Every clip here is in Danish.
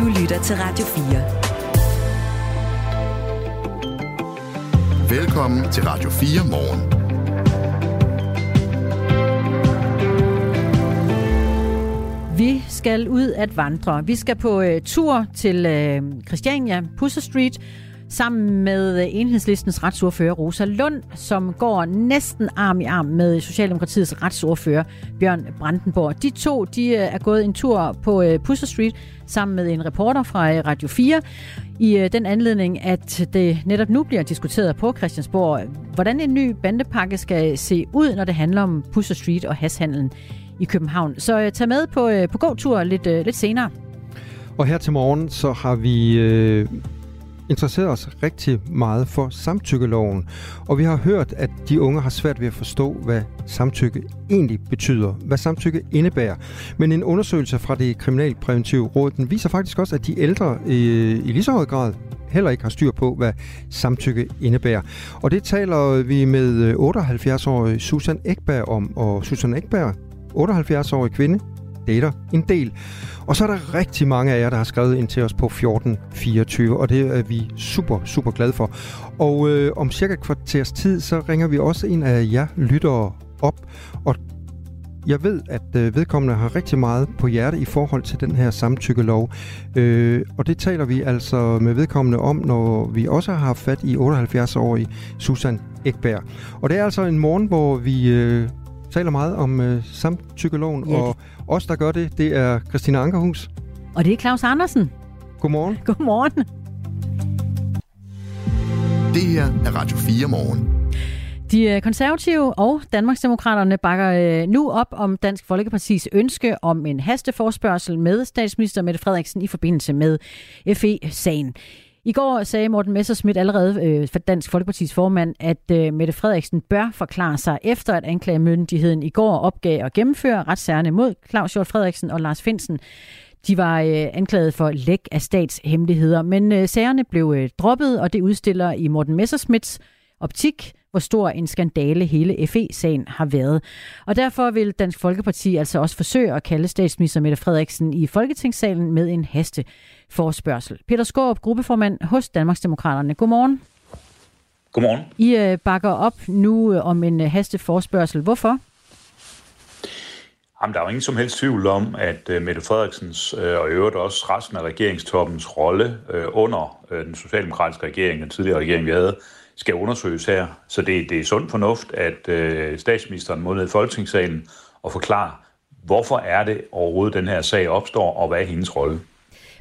Du lytter til Radio 4. Velkommen til Radio 4 morgen. Vi skal ud at vandre. Vi skal på uh, tur til uh, Christiania, Pusser Street, sammen med øh, enhedslistens retsordfører Rosa Lund, som går næsten arm i arm med Socialdemokratiets retsordfører Bjørn Brandenborg. De to de øh, er gået en tur på øh, Pusser Street sammen med en reporter fra Radio 4 i den anledning, at det netop nu bliver diskuteret på Christiansborg, hvordan en ny bandepakke skal se ud, når det handler om Pusser Street og hashandlen i København. Så tag med på, på gåtur lidt, lidt senere. Og her til morgen, så har vi øh, interesseret os rigtig meget for samtykkeloven. Og vi har hørt, at de unge har svært ved at forstå, hvad samtykke egentlig betyder. Hvad samtykke indebærer. Men en undersøgelse fra det kriminalpræventive råd, den viser faktisk også, at de ældre øh, i lige så høj grad heller ikke har styr på, hvad samtykke indebærer. Og det taler vi med øh, 78-årige Susan Ekberg om. Og Susan Ekberg 78-årig kvinde, dater en del. Og så er der rigtig mange af jer, der har skrevet ind til os på 1424, og det er vi super, super glade for. Og øh, om cirka kvarters tid, så ringer vi også en af jer lyttere op, og jeg ved, at øh, vedkommende har rigtig meget på hjerte i forhold til den her samtykkelov. Øh, og det taler vi altså med vedkommende om, når vi også har haft fat i 78-årige Susan Ekberg. Og det er altså en morgen, hvor vi øh, taler meget om øh, samtykkeloven, ja. og os, der gør det, det er Christina Ankerhus. Og det er Claus Andersen. Godmorgen. Godmorgen. Det her er Radio 4 morgen. De konservative og Danmarksdemokraterne bakker nu op om Dansk Folkepartis ønske om en hasteforspørgsel med statsminister Mette Frederiksen i forbindelse med FE-sagen. I går sagde Morten Messerschmidt allerede øh, for Dansk Folkepartis formand, at øh, Mette Frederiksen bør forklare sig efter, at anklagemyndigheden i går opgav at gennemføre retssagerne mod Claus Hjort Frederiksen og Lars Finsen. De var øh, anklaget for læk af statshemmeligheder, men øh, sagerne blev øh, droppet, og det udstiller i Morten Messerschmidts optik, hvor stor en skandale hele FE-sagen har været. Og derfor vil Dansk Folkeparti altså også forsøge at kalde statsminister Mette Frederiksen i Folketingssalen med en haste forspørgsel. Peter Skårup, gruppeformand hos Danmarksdemokraterne. Godmorgen. Godmorgen. I øh, bakker op nu øh, om en øh, haste forspørgsel. Hvorfor? Jamen, der er jo ingen som helst tvivl om, at uh, Mette Frederiksens og i øvrigt også resten af regeringstoppens rolle under den socialdemokratiske regering, den tidligere regering, vi havde, skal undersøges her. Så det, det er sund fornuft, at statsministeren må ned i Folketingssalen og forklare, hvorfor er det overhovedet, den her sag opstår, og hvad er hendes rolle.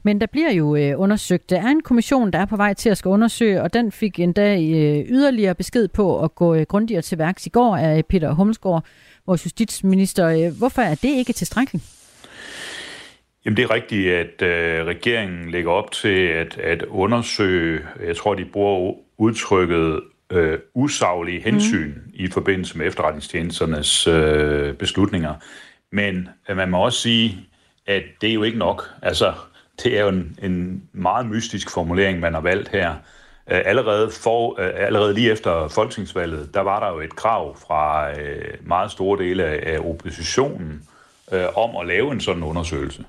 Men der bliver jo øh, undersøgt. Der er en kommission, der er på vej til at skal undersøge, og den fik endda øh, yderligere besked på at gå øh, grundigere til værks i går af Peter Humsgaard, vores justitsminister. Øh, hvorfor er det ikke tilstrækkeligt? Jamen det er rigtigt, at øh, regeringen lægger op til at, at undersøge, jeg tror de bruger udtrykket øh, usaglige hensyn mm. i forbindelse med efterretningstjenesternes øh, beslutninger. Men øh, man må også sige, at det er jo ikke nok. Altså, det er jo en, en meget mystisk formulering, man har valgt her. Øh, allerede, for, øh, allerede lige efter folketingsvalget, der var der jo et krav fra øh, meget store dele af oppositionen om at lave en sådan undersøgelse.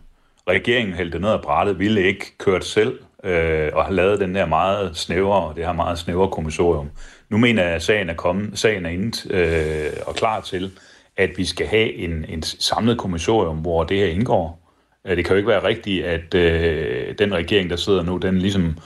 Regeringen hældte ned ad brættet, ville ikke kørt selv øh, og har lavet den der meget snævre, det her meget snævre kommissorium. Nu mener jeg, at sagen er, kommet, sagen er inde øh, og klar til, at vi skal have en, en samlet kommissorium, hvor det her indgår. Øh, det kan jo ikke være rigtigt, at øh, den regering, der sidder nu, den ligesom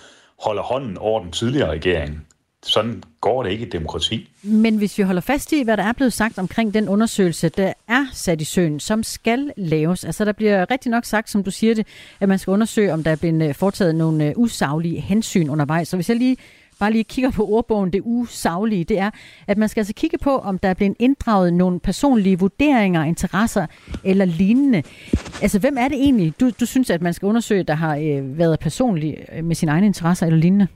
holder hånden over den tidligere regering. Sådan går det ikke i demokrati. Men hvis vi holder fast i, hvad der er blevet sagt omkring den undersøgelse, der er sat i søen, som skal laves. Altså der bliver rigtig nok sagt, som du siger det, at man skal undersøge, om der er blevet øh, foretaget nogle øh, usaglige hensyn undervejs. Så hvis jeg lige bare lige kigger på ordbogen, det usaglige, det er, at man skal altså kigge på, om der er blevet inddraget nogle personlige vurderinger, interesser eller lignende. Altså, hvem er det egentlig, du, du synes, at man skal undersøge, der har øh, været personlig øh, med sine egne interesser eller lignende?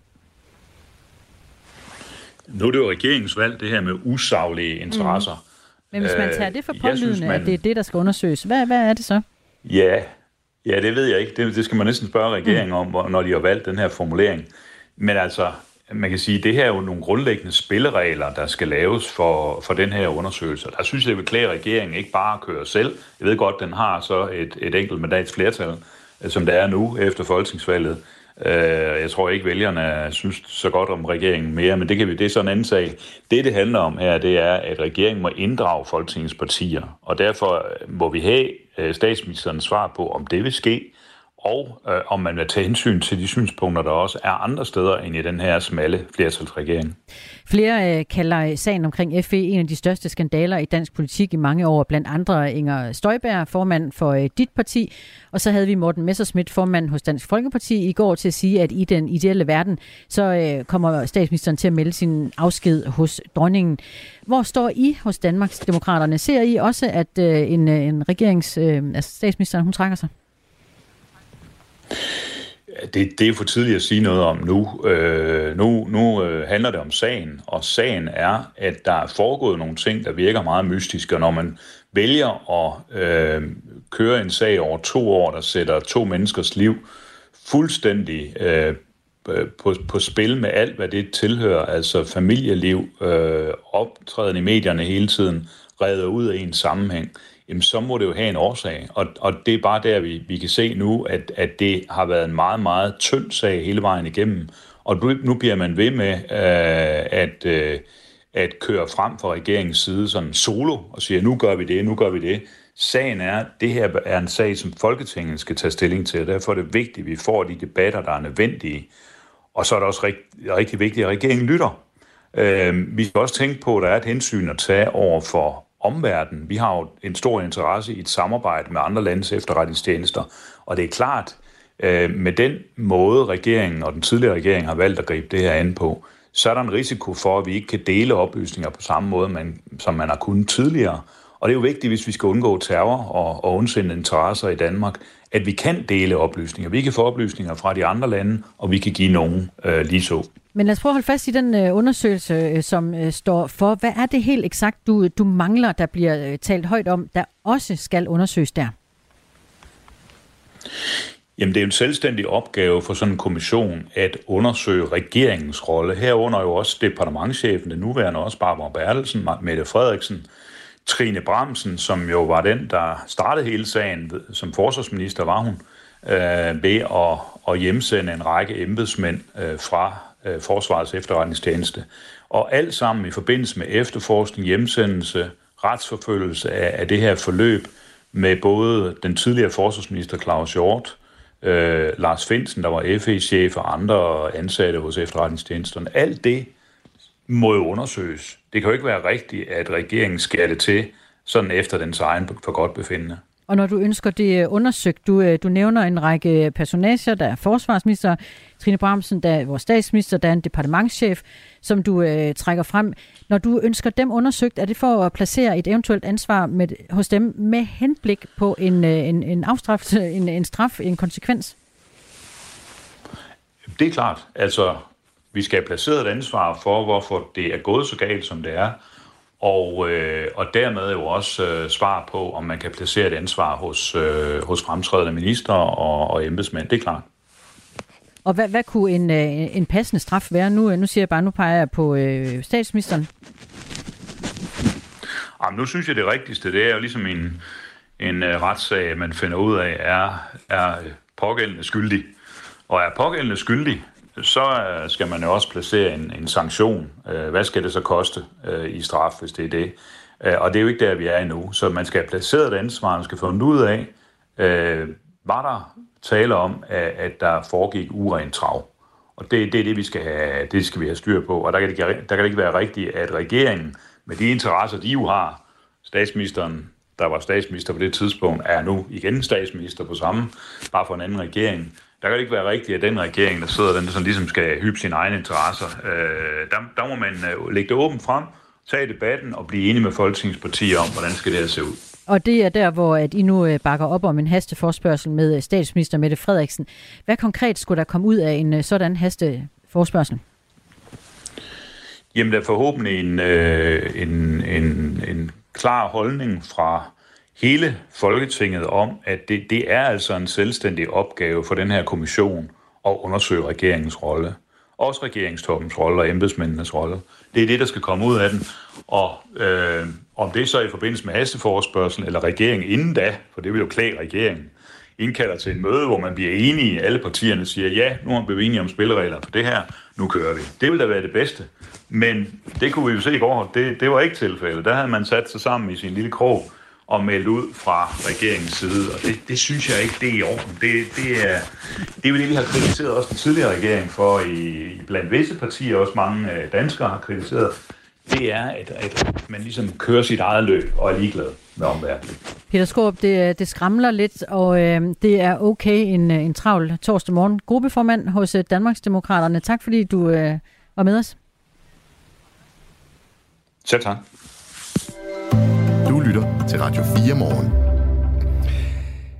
Nu er det jo regeringens valg, det her med usaglige interesser. Mm. Men hvis man tager det for øh, pålydende, man... at det er det, der skal undersøges, hvad, hvad er det så? Ja, ja det ved jeg ikke. Det, det skal man næsten spørge regeringen mm. om, når de har valgt den her formulering. Men altså, man kan sige, at det her er jo nogle grundlæggende spilleregler, der skal laves for, for den her undersøgelse. Der synes jeg, at vi klæder regeringen ikke bare at køre selv. Jeg ved godt, den har så et, et enkelt mandats flertal, øh, som det er nu efter folketingsvalget. Øh, jeg tror ikke, vælgerne synes så godt om regeringen mere, men det, kan vi, det er sådan en anden sag. Det, det handler om her, det er, at regeringen må inddrage Folketingets partier, og derfor må vi have øh, statsministerens svar på, om det vil ske, og øh, om man vil tage hensyn til de synspunkter, der også er andre steder end i den her smalle flertalsregering. Flere øh, kalder sagen omkring FE en af de største skandaler i dansk politik i mange år, blandt andre Inger Støjberg, formand for øh, dit parti, og så havde vi Morten Messerschmidt, formand hos Dansk Folkeparti, i går til at sige, at i den ideelle verden, så øh, kommer statsministeren til at melde sin afsked hos dronningen. Hvor står I hos Danmarks Demokraterne? Ser I også, at øh, en, øh, en regerings, øh, altså statsministeren, hun trækker sig? Det, det er for tidligt at sige noget om nu. Øh, nu nu øh, handler det om sagen, og sagen er, at der er foregået nogle ting, der virker meget mystiske, og når man vælger at øh, køre en sag over to år, der sætter to menneskers liv fuldstændig øh, på, på spil med alt, hvad det tilhører, altså familieliv, øh, optræden i medierne hele tiden, redder ud af en sammenhæng, jamen så må det jo have en årsag. Og, og det er bare der, vi, vi kan se nu, at, at det har været en meget, meget tynd sag hele vejen igennem. Og nu nu bliver man ved med øh, at, øh, at køre frem fra regeringens side sådan solo og siger, nu gør vi det, nu gør vi det. Sagen er, at det her er en sag, som Folketinget skal tage stilling til, og derfor er det vigtigt, at vi får de debatter, der er nødvendige. Og så er det også rigtig, rigtig vigtigt, at regeringen lytter. Øh, vi skal også tænke på, at der er et hensyn at tage over for omverdenen. Vi har jo en stor interesse i et samarbejde med andre landes efterretningstjenester, og det er klart, øh, med den måde regeringen og den tidligere regering har valgt at gribe det her an på, så er der en risiko for, at vi ikke kan dele oplysninger på samme måde, man, som man har kunnet tidligere. Og det er jo vigtigt, hvis vi skal undgå terror og, og ondsende interesser i Danmark, at vi kan dele oplysninger. Vi kan få oplysninger fra de andre lande, og vi kan give nogen øh, lige så. Men lad os prøve at holde fast i den øh, undersøgelse, øh, som øh, står for. Hvad er det helt eksakt, du, du mangler, der bliver øh, talt højt om, der også skal undersøges der? Jamen, det er en selvstændig opgave for sådan en kommission at undersøge regeringens rolle. Herunder jo også departementchefen, den nuværende også Barbara Bertelsen, Mette Frederiksen, Trine Bramsen, som jo var den, der startede hele sagen, som forsvarsminister var hun, øh, ved at, at hjemsende en række embedsmænd øh, fra øh, Forsvarets efterretningstjeneste. Og alt sammen i forbindelse med efterforskning, hjemsendelse, retsforfølgelse af, af det her forløb med både den tidligere forsvarsminister Claus Hjort, øh, Lars Finsen, der var FE-chef og andre ansatte hos efterretningstjenesterne. Alt det må jo undersøges. Det kan jo ikke være rigtigt, at regeringen skærer det til sådan efter dens egen for godt befindende. Og når du ønsker det undersøgt, du, øh, du nævner en række personager, der er forsvarsminister, Trine Bramsen, der er vores statsminister, der er en departementschef, som du øh, trækker frem. Når du ønsker dem undersøgt, er det for at placere et eventuelt ansvar med, hos dem med henblik på en, øh, en, en afstraf, en, en straf, en konsekvens? Det er klart. Altså, vi skal have placeret et ansvar for, hvorfor det er gået så galt, som det er og, øh, og dermed jo også øh, svar på, om man kan placere et ansvar hos, øh, hos fremtrædende minister og, og embedsmænd. Det er klart. Og hvad, hvad kunne en, øh, en passende straf være? Nu, nu siger jeg bare, nu peger jeg på øh, statsministeren. Jamen, nu synes jeg, det rigtigste, det er jo ligesom en, en uh, retssag, man finder ud af, er, er pågældende skyldig. Og er pågældende skyldig, så øh, skal man jo også placere en, en sanktion. Øh, hvad skal det så koste øh, i straf, hvis det er det? Og det er jo ikke der, vi er endnu. Så man skal have placeret et ansvar, man skal få ud af, var der tale om, at der foregik uren trav. Og det, det er det, vi skal have, det skal vi have styr på. Og der kan, det, der kan det ikke være rigtigt, at regeringen, med de interesser, de jo har, statsministeren, der var statsminister på det tidspunkt, er nu igen statsminister på samme, bare for en anden regering, der kan det ikke være rigtigt, at den regering, der sidder, den sådan ligesom skal hyppe sine egne interesser. Øh, der, der må man øh, lægge det åbent frem, tage debatten og blive enige med folketingspartier om, hvordan skal det her se ud. Og det er der, hvor at I nu øh, bakker op om en hasteforspørgsel med øh, statsminister Mette Frederiksen. Hvad konkret skulle der komme ud af en øh, sådan hasteforspørgsel? Jamen, der er forhåbentlig en, øh, en, en, en klar holdning fra hele Folketinget om, at det, det er altså en selvstændig opgave for den her kommission at undersøge regeringens rolle. Også regeringstoppens rolle og embedsmændenes rolle. Det er det, der skal komme ud af den. Og øh, om det så i forbindelse med hasteforspørgsel eller regeringen inden da, for det vil jo klage regeringen, indkalder til en møde, hvor man bliver enige, alle partierne siger, ja, nu har vi blevet enige om spilleregler for det her, nu kører vi. Det ville da være det bedste. Men det kunne vi jo se i går, det, det var ikke tilfældet. Der havde man sat sig sammen i sin lille krog og meldt ud fra regeringens side, og det, det synes jeg ikke, det er i orden. Det, det, er, det er jo det, vi har kritiseret også den tidligere regering for, i, blandt visse partier, også mange øh, danskere har kritiseret, det er, at, at man ligesom kører sit eget løb og er ligeglad med omverdenen. Peter Skorp, det, det skramler lidt, og øh, det er okay en, en travl torsdag morgen. Gruppeformand hos øh, Danmarksdemokraterne. Tak fordi du øh, var med os. Selv tak. Lytter til Radio 4 morgen.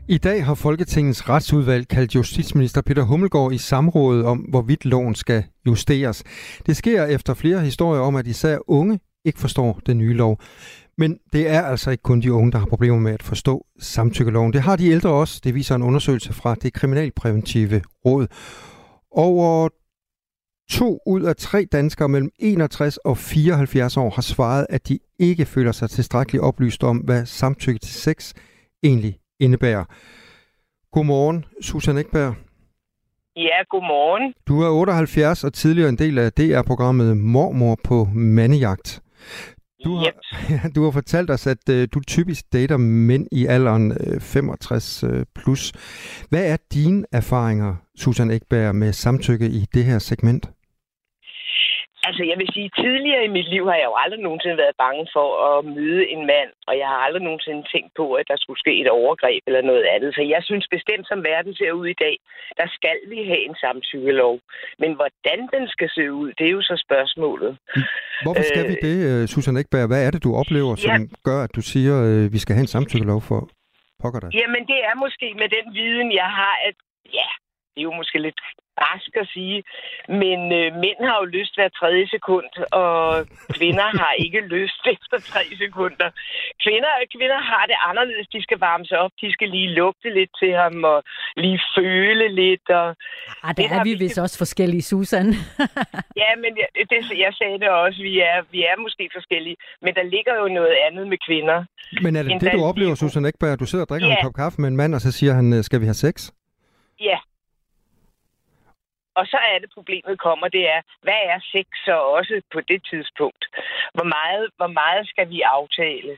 I dag har Folketingets retsudvalg kaldt justitsminister Peter Hummelgaard i samrådet om, hvorvidt loven skal justeres. Det sker efter flere historier om, at især unge ikke forstår den nye lov. Men det er altså ikke kun de unge, der har problemer med at forstå samtykkeloven. Det har de ældre også. Det viser en undersøgelse fra det kriminalpræventive råd. Over to ud af tre danskere mellem 61 og 74 år har svaret, at de ikke føler sig tilstrækkeligt oplyst om, hvad samtykke til sex egentlig indebærer. Godmorgen, Susan Ekberg. Ja, godmorgen. Du er 78 og tidligere en del af DR-programmet Mormor på mandejagt. Du har, Yep. du har fortalt os, at uh, du typisk dater mænd i alderen uh, 65 uh, plus. Hvad er dine erfaringer, Susan Ekberg, med samtykke i det her segment? Altså, jeg vil sige, tidligere i mit liv har jeg jo aldrig nogensinde været bange for at møde en mand, og jeg har aldrig nogensinde tænkt på, at der skulle ske et overgreb eller noget andet. Så jeg synes bestemt, som verden ser ud i dag, der skal vi have en samtykkelov. Men hvordan den skal se ud, det er jo så spørgsmålet. Hvorfor skal Øh, vi det, uh, Susan Ekberg? Hvad er det, du oplever, som Ja. gør, at du siger, at vi skal have en samtykkelov for pokker dig? Jamen, det er måske med den viden, jeg har, at ja, det er jo måske lidt barsk at sige, men øh, mænd har jo lyst hver tredje sekund, og kvinder har ikke lyst efter tre sekunder. Kvinder, kvinder har det anderledes. De skal varme sig op, de skal lige lugte lidt til ham, og lige føle lidt. Og, Ah, Det der har er vi vi- vist også forskellige, Susan. ja, men jeg, det, jeg sagde det også, vi er, vi er måske forskellige, men der ligger jo noget andet med kvinder. Men er det det, du oplever. Susan Ekberg, at du sidder og drikker Ja. en kop kaffe med en mand, og så siger han, øh, skal vi have sex? Ja. Og så er det, problemet kommer, det er, hvad er sex så også på det tidspunkt? Hvor meget, hvor meget skal vi aftale?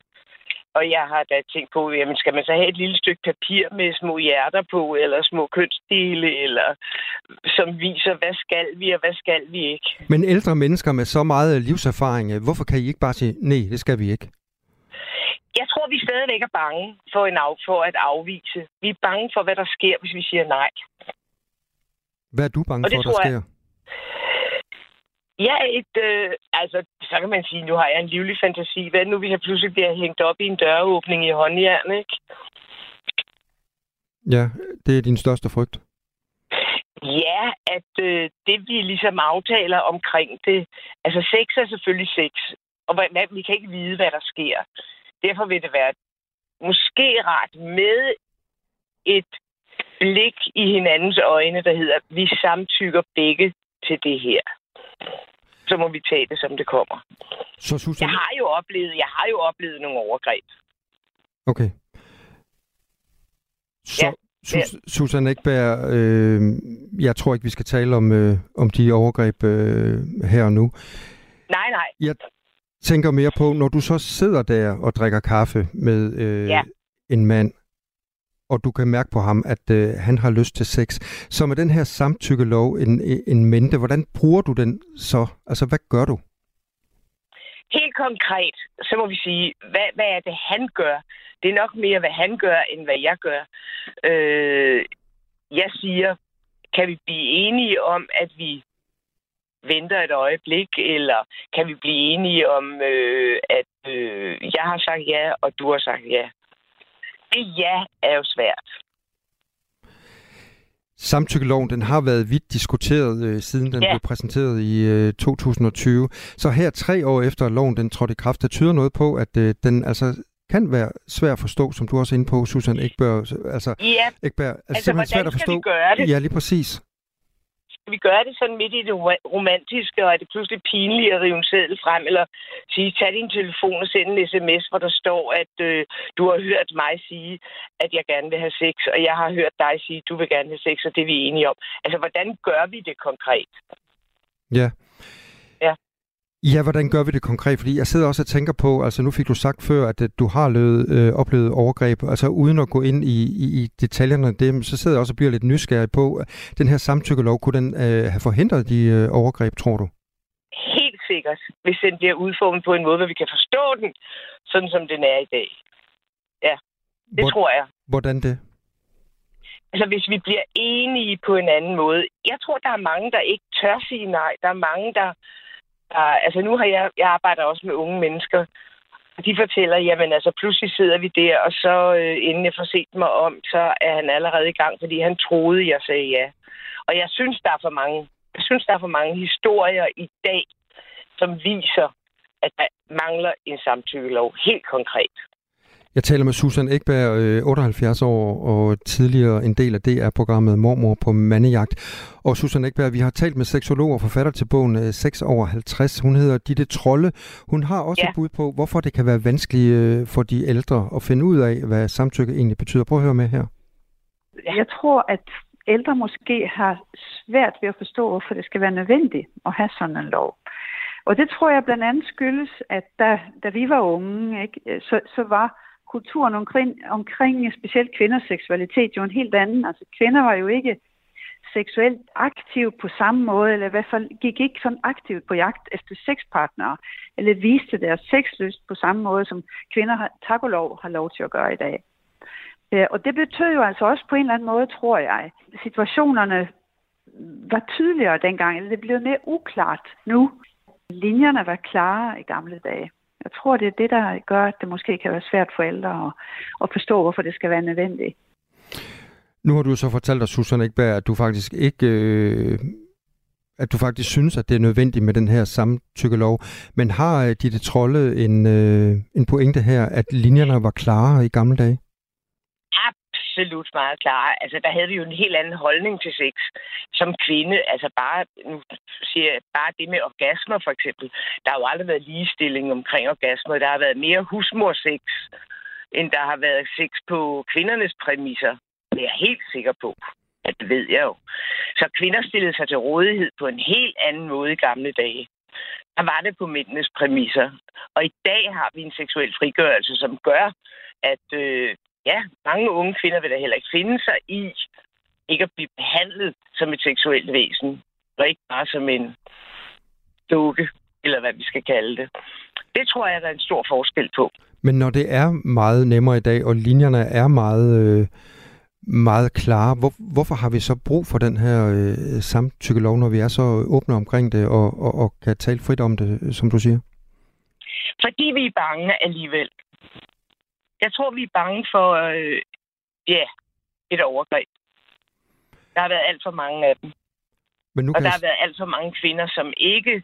Og jeg har da tænkt på, jamen skal man så have et lille stykke papir med små hjerter på, eller små kønsdele, eller som viser, hvad skal vi, og hvad skal vi ikke? Men ældre mennesker med så meget livserfaring, øh, hvorfor kan I ikke bare sige, nej, det skal vi ikke? Jeg tror, vi stadigvæk er bange for, en af, for at afvise. Vi er bange for, hvad der sker, hvis vi siger nej. Hvad er du bange for, der sker? Jeg er et, øh, altså, så kan man sige, nu har jeg en livlig fantasi. Hvad nu, hvis jeg pludselig bliver hængt op i en døråbning i håndjern, ikke? Ja, det er din største frygt. Ja, at øh, det vi ligesom aftaler omkring det, altså sex er selvfølgelig sex, og hvad, vi kan ikke vide, hvad der sker. Derfor vil det være måske rart med et blik i hinandens øjne, der hedder, vi samtykker begge til det her. Så må vi tage det, som det kommer. Så Susan... Jeg har jo oplevet, jeg har jo oplevet nogle overgreb. Okay. Så, Ja, Sus- Susan Ekberg, øh, jeg tror ikke, vi skal tale om, øh, om de overgreb øh, her og nu. Nej, nej. Jeg tænker mere på, når du så sidder der og drikker kaffe med øh, Ja. en mand, og du kan mærke på ham, at øh, han har lyst til sex. Så med den her samtykkelov en, en mente, hvordan bruger du den så? Altså, hvad gør du? Helt konkret, så må vi sige, hvad, hvad er det, han gør? Det er nok mere, hvad han gør, end hvad jeg gør. Øh, jeg siger, kan vi blive enige om, at vi venter et øjeblik, eller kan vi blive enige om, øh, at øh, jeg har sagt ja, og du har sagt ja? Det ja er jo svært. Samtykkeloven, den har været vidt diskuteret, øh, siden den Ja. blev præsenteret i øh, 2020. Så her tre år efter loven den trådte i kraft, det tyder noget på, at øh, den altså kan være svær at forstå, som du også er inde på, Susan Ekberg. Altså, Ja, Ekberg, altså, altså simpelthen svært at forstå. vi gøre det? Ja, lige præcis. Skal vi gøre det sådan midt i det romantiske, og er det pludselig pinligt at rive en seddel frem, eller sige, tag din telefon og send en sms, hvor der står, at øh, du har hørt mig sige, at jeg gerne vil have sex, og jeg har hørt dig sige, at du vil gerne have sex, og det er vi enige om. Altså, hvordan gør vi det konkret? Ja. Ja, hvordan gør vi det konkret? Fordi jeg sidder også og tænker på, altså nu fik du sagt før, at, du har løbet, øh, oplevet overgreb, altså uden at gå ind i, i, i detaljerne af det, så sidder jeg også og bliver lidt nysgerrig på, den her samtykkelov, kunne den øh, have forhindret de øh, overgreb, tror du? Helt sikkert, hvis den bliver udformet på en måde, hvor vi kan forstå den, sådan som den er i dag. Ja, det Hvor, tror jeg. Hvordan det? Altså, hvis vi bliver enige på en anden måde. Jeg tror, der er mange, der ikke tør sige nej. Der er mange, der der, altså nu har jeg, jeg arbejder også med unge mennesker, og de fortæller, jamen altså pludselig sidder vi der, og så øh, inden jeg får set mig om, så er han allerede i gang, fordi han troede, jeg sagde ja. Og jeg synes, der er for mange, jeg synes, der er for mange historier i dag, som viser, at der mangler en samtykkelov helt konkret. Jeg taler med Susan Ekberg, 78 øh, år og tidligere en del af DR-programmet Mormor på mandejagt. Og Susan Ekberg, vi har talt med seksolog og forfatter til bogen 6 øh, over 50. Hun hedder Ditte Trolle. Hun har også ja. et bud på, hvorfor det kan være vanskeligt øh, for de ældre at finde ud af, hvad samtykke egentlig betyder. Prøv at høre med her. Jeg tror, at ældre måske har svært ved at forstå, hvorfor det skal være nødvendigt at have sådan en lov. Og det tror jeg blandt andet skyldes, at da, da vi var unge, ikke, så, så var kulturen omkring, omkring specielt kvinders seksualitet jo en helt anden. Altså kvinder var jo ikke seksuelt aktiv på samme måde, eller i hvert fald gik ikke sådan aktivt på jagt efter sexpartnere, eller viste deres sexlyst på samme måde, som kvinder har, tak og lov har lov til at gøre i dag. Øh, og det betød jo altså også på en eller anden måde, tror jeg, situationerne var tydeligere dengang, eller det blev mere uklart nu. Linjerne var klare i gamle dage. Jeg tror, det er det, der gør, at det måske kan være svært for ældre at, at forstå, hvorfor det skal være nødvendigt. Nu har du så fortalt os, Susanne Ekberg, at du faktisk ikke... Øh at du faktisk synes, at det er nødvendigt med den her samtykkelov. Men har øh, Ditte Trolle en, øh, en pointe her, at linjerne var klare i gamle dage? Absolut meget klar. Altså, der havde vi jo en helt anden holdning til sex som kvinde. Altså, bare, nu siger jeg, bare det med orgasmer, for eksempel. Der har jo aldrig været ligestilling omkring orgasmer. Der har været mere husmorsex, end der har været sex på kvindernes præmisser. Det er jeg helt sikker på. Ja, det ved jeg jo. Så kvinder stillede sig til rådighed på en helt anden måde i gamle dage. Der var det på mændenes præmisser. Og i dag har vi en seksuel frigørelse, som gør, at øh, ja, mange unge kvinder vil da heller ikke finde sig i ikke at blive behandlet som et seksuelt væsen, og ikke bare som en dukke, eller hvad vi skal kalde det. Det tror jeg, der er en stor forskel på. Men når det er meget nemmere i dag, og linjerne er meget, øh, meget klare, hvor, hvorfor har vi så brug for den her øh, samtykkelov, når vi er så åbne omkring det, og, og, og kan tale frit om det, som du siger? Fordi vi er bange alligevel. Jeg tror, vi er bange for, øh, ja, et overgreb. Der har været alt for mange af dem. Men nu og der jeg... har været alt for mange kvinder, som ikke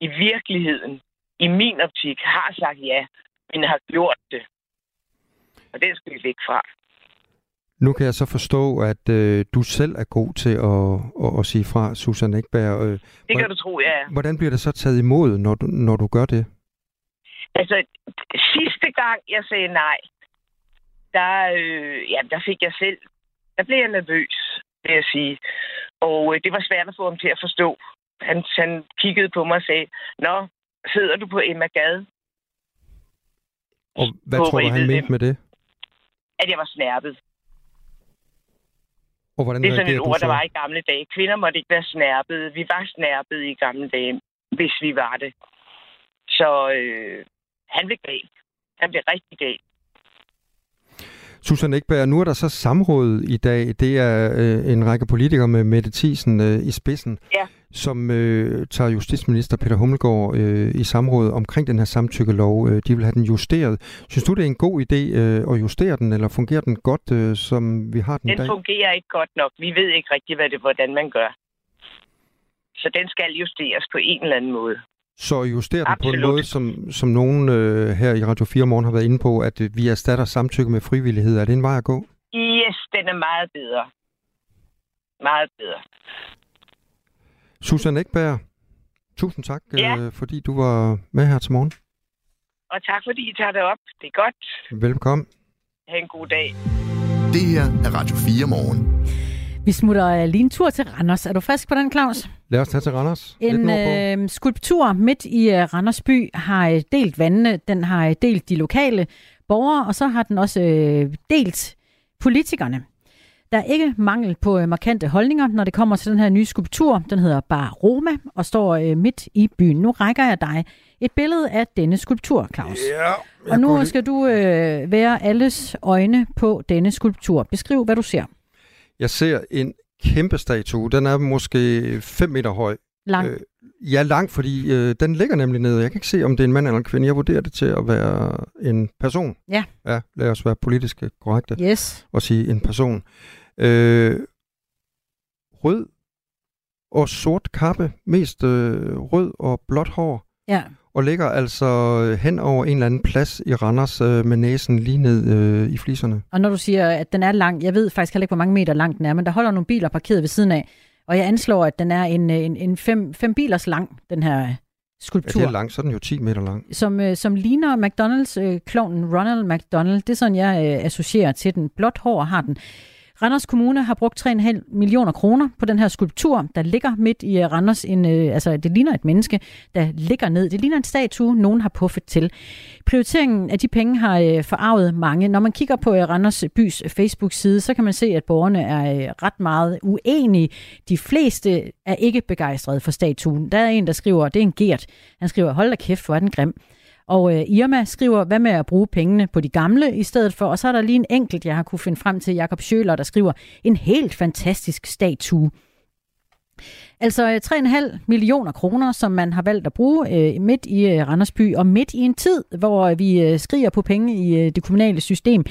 i virkeligheden, i min optik, har sagt ja, men har gjort det. Og det skal vi væk fra. Nu kan jeg så forstå, at øh, du selv er god til at, at, at sige fra, Susan Ekberg. Øh, det kan hvordan, du tro, ja. Hvordan bliver det så taget imod, når du, når du gør det? Altså, sidste gang jeg sagde nej, der, øh, ja, der fik jeg selv, der blev jeg nervøs, vil jeg sige. Og øh, det var svært at få ham til at forstå. Han, han kiggede på mig og sagde, Nå, sidder du på Emma Gade? Og hvad Håber, tror du, han mente med det? At jeg var snærpet. Og hvordan det er sådan et ord, der var i gamle dage. Kvinder måtte ikke være snærpet. Vi var snærpet i gamle dage, hvis vi var det. Så øh, han blev gal. Han blev rigtig gal. Susan Ekberg, nu er der så samråd i dag. Det er øh, en række politikere med Mette Thiesen øh, i spidsen, ja. som øh, tager justitsminister Peter Hummelgaard øh, i samråd omkring den her samtykkelov. Øh, de vil have den justeret. Synes du, det er en god idé øh, at justere den, eller fungerer den godt, øh, som vi har den, den i dag? Den fungerer ikke godt nok. Vi ved ikke rigtig, hvad det, hvordan man gør. Så den skal justeres på en eller anden måde. Så justere den på en måde, som, som nogen øh, her i Radio 4 Morgen har været inde på, at øh, vi erstatter samtykke med frivillighed. Er det en vej at gå? Yes, den er meget bedre. Meget bedre. Susan Ekberg, tusind tak, Ja. øh, fordi du var med her til morgen. Og tak fordi I tager det op. Det er godt. Velkommen. Ha' en god dag. Det her er Radio 4 morgen. Vi smutter øh, lige en tur til Randers. Er du frisk på den, Claus? Lad os tage til Randers. En øh, skulptur midt i øh, Randers by har øh, delt vandene. Den har øh, delt de lokale borgere, og så har den også øh, delt politikerne. Der er ikke mangel på øh, markante holdninger, når det kommer til den her nye skulptur. Den hedder Bar Roma og står øh, midt i byen. Nu rækker jeg dig et billede af denne skulptur, Claus. Ja, Og nu skal du øh, være alles øjne på denne skulptur. Beskriv, hvad du ser. Jeg ser en kæmpe statue. Den er måske 5 meter høj. Lang. Øh, ja, lang, fordi øh, den ligger nemlig nede. Jeg kan ikke se, om det er en mand eller en kvinde. Jeg vurderer det til at være en person. Ja. Ja, lad os være politisk korrekte Yes. og sige en person. Øh, rød og sort kappe. Mest øh, rød og blåt hår. Ja. Og ligger altså hen over en eller anden plads i Randers øh, med næsen lige ned øh, i fliserne. Og når du siger, at den er lang, jeg ved faktisk heller ikke, hvor mange meter lang den er, men der holder nogle biler parkeret ved siden af. Og jeg anslår, at den er en, en, en fem, fem bilers lang, den her Ja, skulptur. det er langt, så er den jo 10 meter lang. som, øh, som ligner McDonald's, øh, klonen Ronald McDonald. Det er sådan, jeg øh, associerer til den. Blåt hår har den. Randers Kommune har brugt 3,5 millioner kroner på den her skulptur, der ligger midt i øh, Randers. En, øh, altså, det ligner et menneske, der ligger ned. Det ligner en statue, nogen har puffet til. Prioriteringen af de penge har øh, forarvet mange. Når man kigger på øh, Randers Bys øh, Facebook-side, så kan man se, at borgerne er øh, ret meget uenige. De fleste er ikke begejstrede for statuen. Der er en, der skriver, det er en Gert. Han skriver, hold da kæft, hvor er den grim. Og øh, Irma skriver, hvad med at bruge pengene på de gamle i stedet for? Og så er der lige en enkelt, jeg har kunne finde frem til, Jakob Schøler, der skriver, en helt fantastisk statue. Altså øh, 3,5 millioner kroner, som man har valgt at bruge øh, midt i øh, Randersby, og midt i en tid, hvor øh, vi øh, skriger på penge i øh, det kommunale system.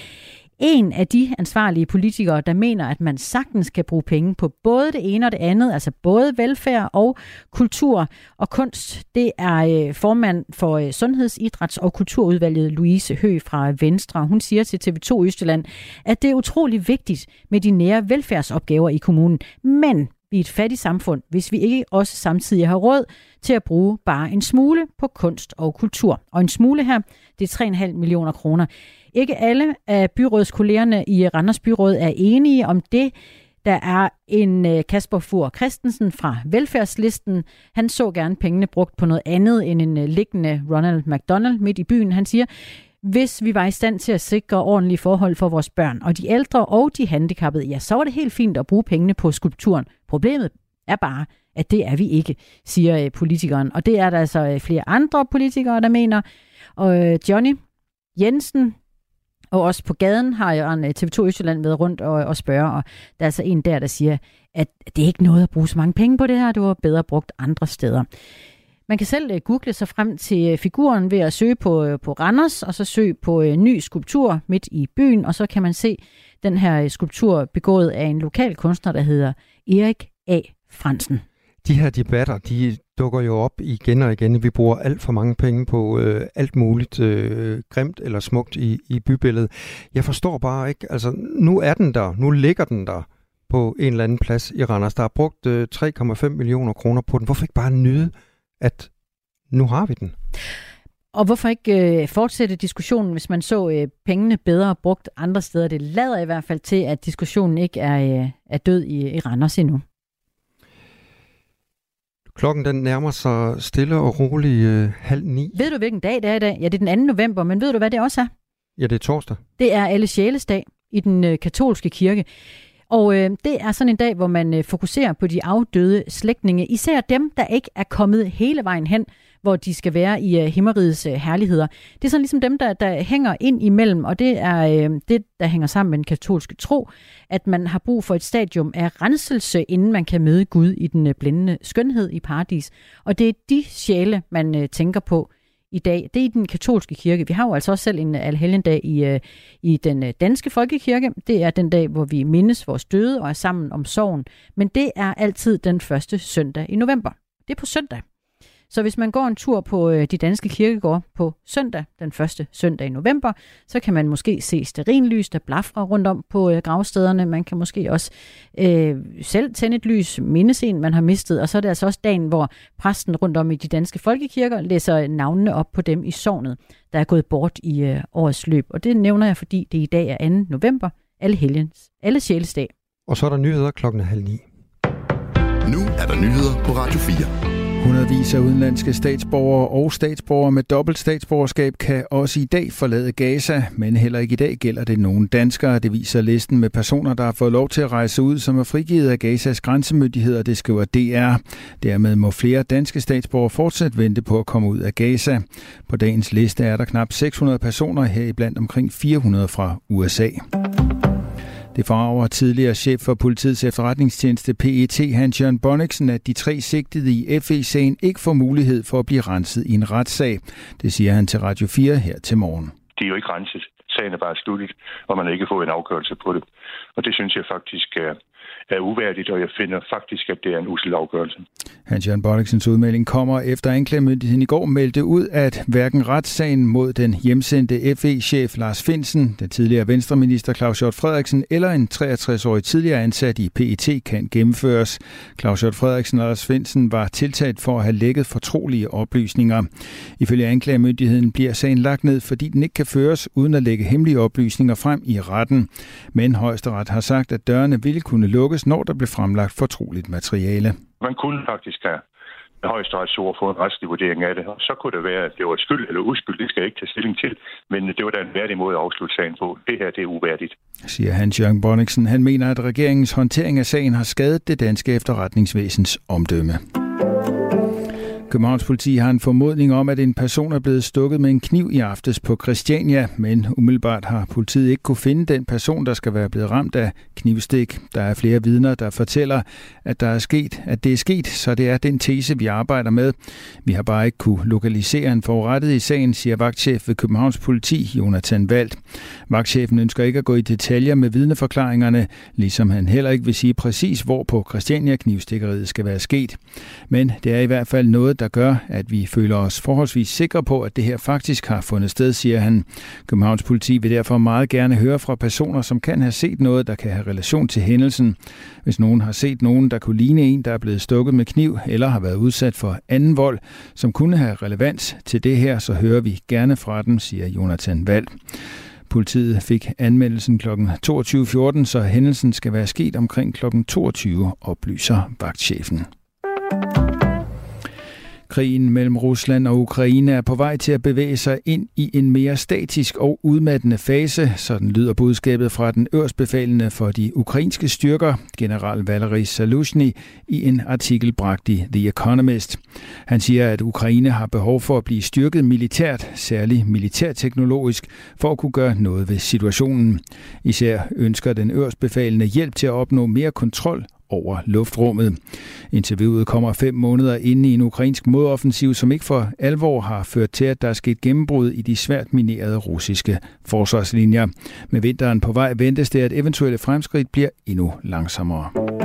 En af de ansvarlige politikere, der mener, at man sagtens kan bruge penge på både det ene og det andet, altså både velfærd og kultur og kunst, det er øh, formand for øh, Sundheds-, Idræts- og Kulturudvalget Louise Hø fra Venstre. Hun siger til TV2 Østjylland, at det er utrolig vigtigt med de nære velfærdsopgaver i kommunen, men blive et fattigt samfund, hvis vi ikke også samtidig har råd til at bruge bare en smule på kunst og kultur. Og en smule her, det er 3,5 millioner kroner. Ikke alle af byrådskollegerne i Randers Byråd er enige om det. Der er en øh, Kasper Fur Christensen fra Velfærdslisten. Han så gerne pengene brugt på noget andet end en øh, liggende Ronald McDonald midt i byen. Han siger, hvis vi var i stand til at sikre ordentlige forhold for vores børn og de ældre og de handicappede, ja, så var det helt fint at bruge pengene på skulpturen. Problemet er bare, at det er vi ikke, siger øh, politikeren. Og det er der altså øh, flere andre politikere, der mener. Og øh, Johnny Jensen, og også på gaden har jo en TV2 Østjylland været rundt og, og spørge, og der er altså en der, der siger, at det er ikke noget at bruge så mange penge på det her, det var bedre brugt andre steder. Man kan selv øh, google sig frem til øh, figuren ved at søge på, øh, på Randers, og så søge på ny skulptur midt i byen, og så kan man se den her skulptur begået af en lokal kunstner, der hedder Erik A. Fransen. De her debatter, de dukker jo op igen og igen. Vi bruger alt for mange penge på øh, alt muligt øh, grimt eller smukt i, i bybilledet. Jeg forstår bare ikke, altså nu er den der, nu ligger den der på en eller anden plads i Randers. Der er brugt øh, 3,5 millioner kroner på den. Hvorfor ikke bare nyde, at nu har vi den? Og hvorfor ikke øh, fortsætte diskussionen, hvis man så øh, pengene bedre brugt andre steder? Det lader i hvert fald til, at diskussionen ikke er, øh, er død i, i Randers endnu. Klokken den nærmer sig stille og rolig øh, halv ni. Ved du, hvilken dag det er i dag? Ja, det er den 2. november, men ved du, hvad det også er? Ja, det er torsdag. Det er alle sjælesdag i den øh, katolske kirke. Og øh, det er sådan en dag, hvor man øh, fokuserer på de afdøde slægtninge, især dem, der ikke er kommet hele vejen hen, hvor de skal være i øh, himmerigets øh, herligheder. Det er sådan ligesom dem, der, der hænger ind imellem, og det er øh, det, der hænger sammen med den katolske tro, at man har brug for et stadium af renselse, inden man kan møde Gud i den øh, blændende skønhed i paradis. Og det er de sjæle, man øh, tænker på i dag. Det er i den katolske kirke. Vi har jo altså også selv en alhelgendag i, øh, i den øh, danske folkekirke. Det er den dag, hvor vi mindes vores døde og er sammen om sorgen. Men det er altid den første søndag i november. Det er på søndag. Så hvis man går en tur på øh, de danske kirkegårde på søndag, den første søndag i november, så kan man måske se sterinlys, der blafrer rundt om på øh, gravstederne. Man kan måske også øh, selv tænde et lys, mindes en, man har mistet. Og så er det altså også dagen, hvor præsten rundt om i de danske folkekirker læser navnene op på dem i sovnet, der er gået bort i øh, årets løb. Og det nævner jeg, fordi det i dag er 2. november, alle helgens, alle sjælesdag. Og så er der nyheder klokken halv ni. Nu er der nyheder på Radio 4. Hundredvis af udenlandske statsborgere og statsborgere med dobbelt statsborgerskab kan også i dag forlade Gaza, men heller ikke i dag gælder det nogen danskere. Det viser listen med personer, der har fået lov til at rejse ud, som er frigivet af Gazas grænsemyndigheder, det skriver DR. Dermed må flere danske statsborgere fortsat vente på at komme ud af Gaza. På dagens liste er der knap 600 personer, heriblandt omkring 400 fra USA. Det forarver tidligere chef for politiets efterretningstjeneste PET, Hans-Jørgen Bonniksen, at de tre sigtede i FE-sagen ikke får mulighed for at blive renset i en retssag. Det siger han til Radio 4 her til morgen. De er jo ikke renset. Sagen er bare sluttet, og man har ikke fået en afgørelse på det. Og det synes jeg faktisk er, er uværdigt, og jeg finder faktisk, at det er en usel afgørelse. Hans-Jørgen Bolliksens udmelding kommer efter anklagemyndigheden i går meldte ud, at hverken retssagen mod den hjemsendte FE-chef Lars Finsen, den tidligere venstreminister Claus Hjort Frederiksen eller en 63-årig tidligere ansat i PET kan gennemføres. Claus Hjort Frederiksen og Lars Finsen var tiltalt for at have lækket fortrolige oplysninger. Ifølge anklagemyndigheden bliver sagen lagt ned, fordi den ikke kan føres uden at lægge hemmelige oplysninger frem i retten. Men højesteret har sagt, at dørene ville kunne lukkes, når der blev fremlagt fortroligt materiale. Man kunne faktisk have højesteretsord få en retslig vurdering af det. Så kunne det være, at det var skyld eller uskyld. Det skal jeg ikke tage stilling til. Men det var da en værdig måde at afslutte sagen på. Det her det er uværdigt. Siger Hans Jørgen Bonniksen. Han mener, at regeringens håndtering af sagen har skadet det danske efterretningsvæsens omdømme. Københavns politi har en formodning om, at en person er blevet stukket med en kniv i aftes på Christiania, men umiddelbart har politiet ikke kunne finde den person, der skal være blevet ramt af knivstik. Der er flere vidner, der fortæller, at der er sket, at det er sket, så det er den tese, vi arbejder med. Vi har bare ikke kunne lokalisere en forurettet i sagen, siger vagtchef ved Københavns politi, Jonathan Valt. Vagtchefen ønsker ikke at gå i detaljer med vidneforklaringerne, ligesom han heller ikke vil sige præcis, hvor på Christiania knivstikkeriet skal være sket. Men det er i hvert fald noget, der gør, at vi føler os forholdsvis sikre på, at det her faktisk har fundet sted, siger han. Københavns politi vil derfor meget gerne høre fra personer, som kan have set noget, der kan have relation til hændelsen. Hvis nogen har set nogen, der kunne ligne en, der er blevet stukket med kniv, eller har været udsat for anden vold, som kunne have relevans til det her, så hører vi gerne fra dem, siger Jonathan Vald. Politiet fik anmeldelsen kl. 22.14, så hændelsen skal være sket omkring kl. 22, oplyser vagtchefen. Krigen mellem Rusland og Ukraine er på vej til at bevæge sig ind i en mere statisk og udmattende fase, sådan lyder budskabet fra den øverstbefalende for de ukrainske styrker, general Valery Salushny, i en artikel bragt i The Economist. Han siger, at Ukraine har behov for at blive styrket militært, særligt militærteknologisk, for at kunne gøre noget ved situationen. Især ønsker den øverstbefalende hjælp til at opnå mere kontrol over luftrummet. Interviewet kommer fem måneder inde i en ukrainsk modoffensiv, som ikke for alvor har ført til, at der er sket gennembrud i de svært minerede russiske forsvarslinjer. Med vinteren på vej ventes det, at eventuelle fremskridt bliver endnu langsommere.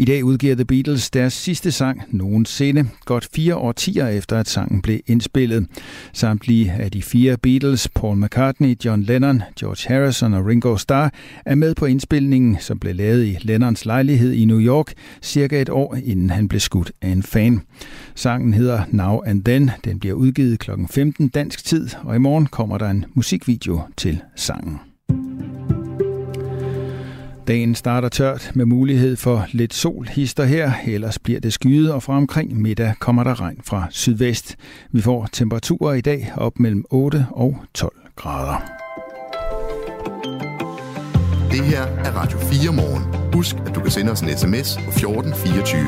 I dag udgiver The Beatles deres sidste sang nogensinde, godt fire årtier efter at sangen blev indspillet. Samtlige af de fire Beatles, Paul McCartney, John Lennon, George Harrison og Ringo Starr, er med på indspilningen, som blev lavet i Lennons lejlighed i New York, cirka et år inden han blev skudt af en fan. Sangen hedder Now and Then. Den bliver udgivet kl. 15 dansk tid, og i morgen kommer der en musikvideo til sangen. Dagen starter tørt med mulighed for lidt sol hister her, ellers bliver det skyet, og fra omkring middag kommer der regn fra sydvest. Vi får temperaturer i dag op mellem 8 og 12 grader. Det her er Radio 4 morgen. Husk, at du kan sende os en sms på 1424.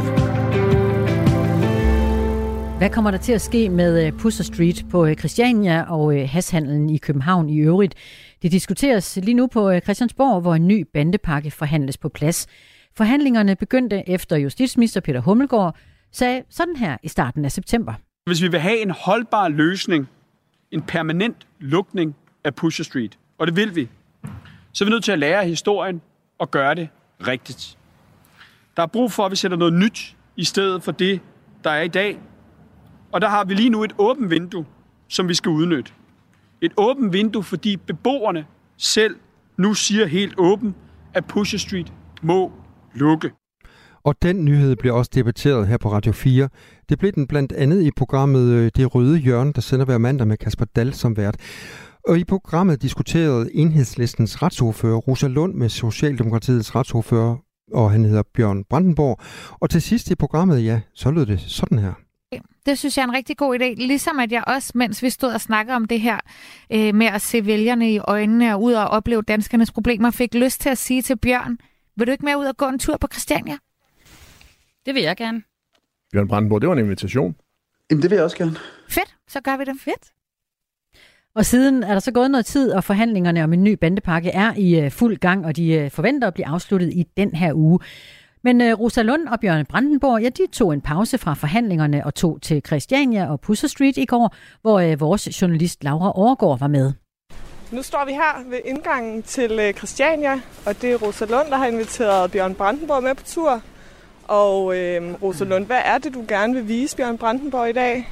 Hvad kommer der til at ske med øh, Pusser Street på øh, Christiania og øh, hashandlen i København i øvrigt? Det diskuteres lige nu på øh, Christiansborg, hvor en ny bandepakke forhandles på plads. Forhandlingerne begyndte efter justitsminister Peter Hummelgaard sagde sådan her i starten af september. Hvis vi vil have en holdbar løsning, en permanent lukning af Pusher Street, og det vil vi, så er vi nødt til at lære af historien og gøre det rigtigt. Der er brug for, at vi sætter noget nyt i stedet for det, der er i dag. Og der har vi lige nu et åbent vindue, som vi skal udnytte. Et åbent vindue, fordi beboerne selv nu siger helt åbent, at Pusher Street må lukke. Og den nyhed bliver også debatteret her på Radio 4. Det blev den blandt andet i programmet øh, Det Røde Hjørne, der sender hver mandag med Kasper Dahl som vært. Og i programmet diskuterede enhedslistens retsordfører Rosa Lund med Socialdemokratiets retsordfører, og han hedder Bjørn Brandenborg. Og til sidst i programmet, ja, så lød det sådan her. Det synes jeg er en rigtig god idé. Ligesom at jeg også, mens vi stod og snakkede om det her øh, med at se vælgerne i øjnene og ud og opleve danskernes problemer, fik lyst til at sige til Bjørn, vil du ikke med ud og gå en tur på Christiania? Det vil jeg gerne. Bjørn Brandenborg, det var en invitation. Jamen, det vil jeg også gerne. Fedt, så gør vi det. Fedt. Og siden er der så gået noget tid, og forhandlingerne om en ny bandepakke er i øh, fuld gang, og de øh, forventer at blive afsluttet i den her uge. Men uh, Rosa Lund og Bjørn Brandenborg, ja, de tog en pause fra forhandlingerne og tog til Christiania og Pusser Street i går, hvor uh, vores journalist Laura Overgaard var med. Nu står vi her ved indgangen til uh, Christiania, og det er Rosa Lund, der har inviteret Bjørn Brandenborg med på tur. Og uh, Rosa Lund, hvad er det, du gerne vil vise Bjørn Brandenborg i dag?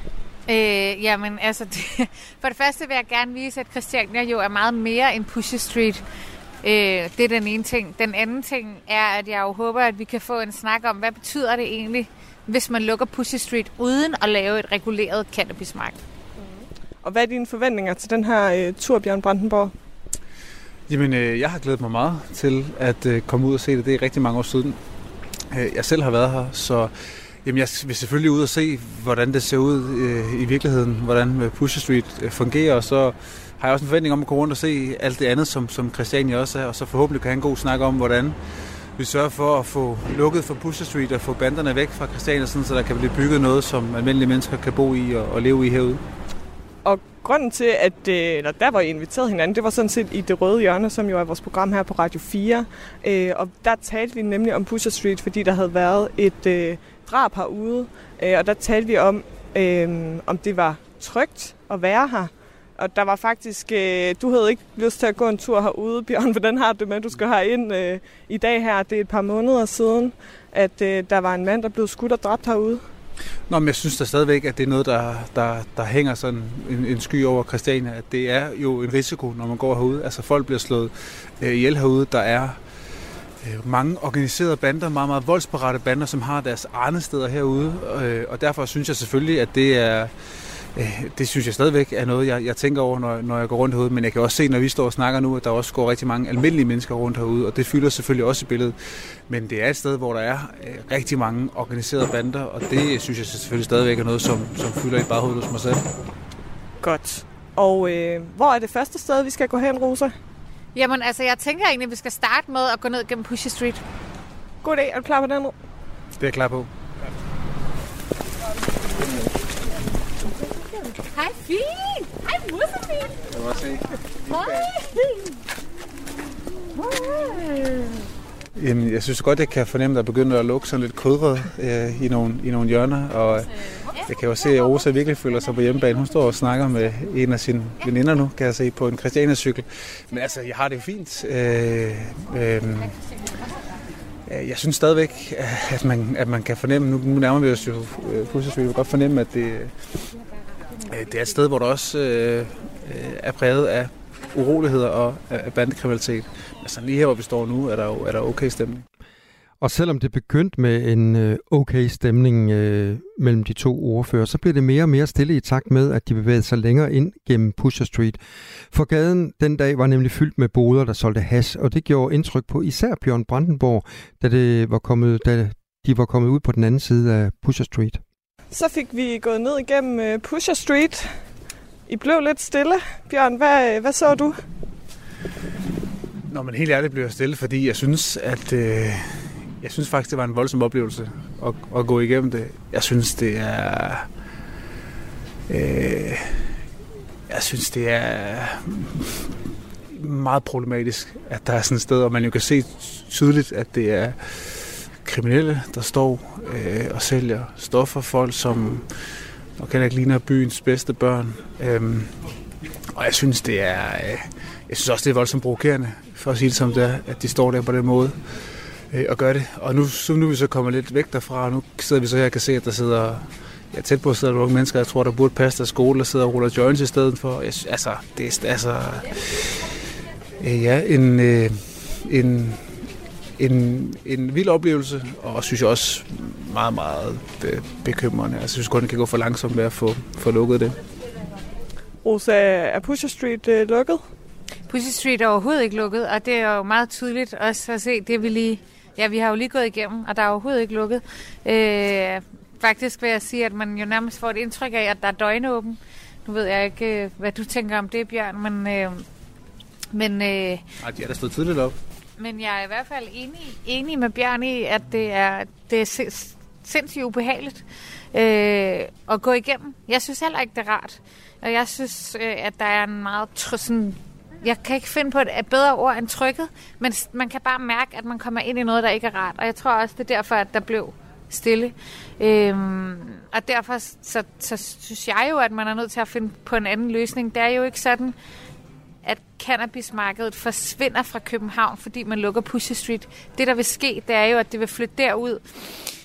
Øh, jamen, altså, det, for det første vil jeg gerne vise, at Christiania jo er meget mere end Pusher Street. Øh, det er den ene ting. Den anden ting er, at jeg jo håber, at vi kan få en snak om, hvad betyder det egentlig, hvis man lukker Pusher Street uden at lave et reguleret cannabismarked. Og hvad er dine forventninger til den her øh, tur, Bjørn Brandenborg? Jamen, øh, jeg har glædet mig meget til at øh, komme ud og se det. Det er rigtig mange år siden. Øh, jeg selv har været her, så Jamen, jeg vil selvfølgelig ud og se, hvordan det ser ud øh, i virkeligheden, hvordan Pusher Street øh, fungerer, og så har jeg også en forventning om at gå rundt og se alt det andet, som, som Christiania også er, og så forhåbentlig kan have en god snak om, hvordan vi sørger for at få lukket for Pusher Street og få banderne væk fra Christiania, sådan, så der kan blive bygget noget, som almindelige mennesker kan bo i og, og leve i herude. Og grunden til, at øh, eller der var I inviteret hinanden, det var sådan set i Det Røde Hjørne, som jo er vores program her på Radio 4. Øh, og der talte vi nemlig om Pusher Street, fordi der havde været et øh, drab herude. Og der talte vi om, om det var trygt at være her. Og der var faktisk, øh, du havde ikke lyst til at gå en tur herude, Bjørn, hvordan har det med, du skal ind øh, i dag her. Det er et par måneder siden, at øh, der var en mand, der blev skudt og dræbt herude. Nå, men jeg synes da stadigvæk, at det er noget, der, der, der hænger sådan en, en sky over Christiania. At det er jo en risiko, når man går herude. Altså folk bliver slået øh, ihjel herude. Der er øh, mange organiserede bander, meget, meget voldsparate bander, som har deres steder herude. Øh, og derfor synes jeg selvfølgelig, at det er det synes jeg stadigvæk er noget, jeg, jeg tænker over, når, når jeg går rundt herude. Men jeg kan også se, når vi står og snakker nu, at der også går rigtig mange almindelige mennesker rundt herude, og det fylder selvfølgelig også i billedet. Men det er et sted, hvor der er øh, rigtig mange organiserede bander, og det synes jeg selvfølgelig stadigvæk er noget, som, som fylder i baghovedet hos mig selv. Godt. Og øh, hvor er det første sted, vi skal gå hen, Rosa? Jamen, altså, jeg tænker egentlig, at vi skal starte med at gå ned gennem Pushy Street. God idé. Er du klar på den? Det er jeg klar på. Hej, fint. Hej, Musefin. Jeg vil se. Hej. Jamen, jeg synes godt, jeg kan fornemme, at der begynder at lukke sådan lidt kodret øh, i, nogle, i nogle hjørner. Og jeg kan jo se, at Rosa virkelig føler sig på hjemmebane. Hun står og snakker med en af sine veninder nu, kan jeg se, på en Christiania-cykel. Men altså, jeg har det fint. Øh, øh, Øh, jeg synes stadigvæk, øh, at man, at man kan fornemme, nu, nu nærmer vi os jo øh, pludselig, vi kan godt fornemme, at det, det er et sted, hvor der også øh, er præget af uroligheder og af bandekriminalitet. Altså lige her, hvor vi står nu, er der jo er der okay stemning. Og selvom det begyndte med en øh, okay stemning øh, mellem de to ordfører, så blev det mere og mere stille i takt med, at de bevægede sig længere ind gennem Pusher Street. For gaden den dag var nemlig fyldt med boder, der solgte hash, og det gjorde indtryk på især Bjørn Brandenborg, da, det var kommet, da de var kommet ud på den anden side af Pusher Street. Så fik vi gået ned igennem øh, Pusher Street. I blev lidt stille. Bjørn, hvad, hvad så du? Nå, men helt ærligt blev jeg stille, fordi jeg synes, at øh, jeg synes faktisk, det var en voldsom oplevelse at, at gå igennem det. Jeg synes, det er... Øh, jeg synes, det er meget problematisk, at der er sådan et sted, og man jo kan se tydeligt, at det er kriminelle, der står øh, og sælger stoffer. Folk, som nok heller ikke ligner byens bedste børn. Øhm, og jeg synes, det er... Øh, jeg synes også, det er voldsomt provokerende, for at sige det som det er, at de står der på den måde øh, at gøre det. Og nu, så nu er vi så kommet lidt væk derfra, og nu sidder vi så her og kan se, at der sidder ja, tæt på sidder der unge mennesker, jeg tror, der burde passe deres skole, der sidder og ruller joints i stedet for. Jeg, altså, det er altså... Øh, ja, en, øh, en, en, en vild oplevelse, og synes jeg også meget, meget bekymrende. Altså, jeg synes kun, det kan gå for langsomt med at få, få lukket det. Rosa, er Pusher Street øh, lukket? Pusher Street er overhovedet ikke lukket, og det er jo meget tydeligt også at se det, vi lige... Ja, vi har jo lige gået igennem, og der er overhovedet ikke lukket. Øh, faktisk vil jeg sige, at man jo nærmest får et indtryk af, at der er døgnåben. Nu ved jeg ikke, øh, hvad du tænker om det, Bjørn, men... Øh, men øh, Ej, de er da stået tidligt op. Men jeg er i hvert fald enig, enig med Bjørn i, at det er, det er sindssygt ubehageligt øh, at gå igennem. Jeg synes heller ikke, det er rart. Og jeg synes, øh, at der er en meget sådan, jeg kan ikke finde på et bedre ord end trykket, men man kan bare mærke, at man kommer ind i noget, der ikke er rart. Og jeg tror også, det er derfor, at der blev stille. Øhm, og derfor så, så synes jeg jo, at man er nødt til at finde på en anden løsning. Det er jo ikke sådan, at cannabismarkedet forsvinder fra København, fordi man lukker Pusher Street. Det, der vil ske, det er jo, at det vil flytte derud,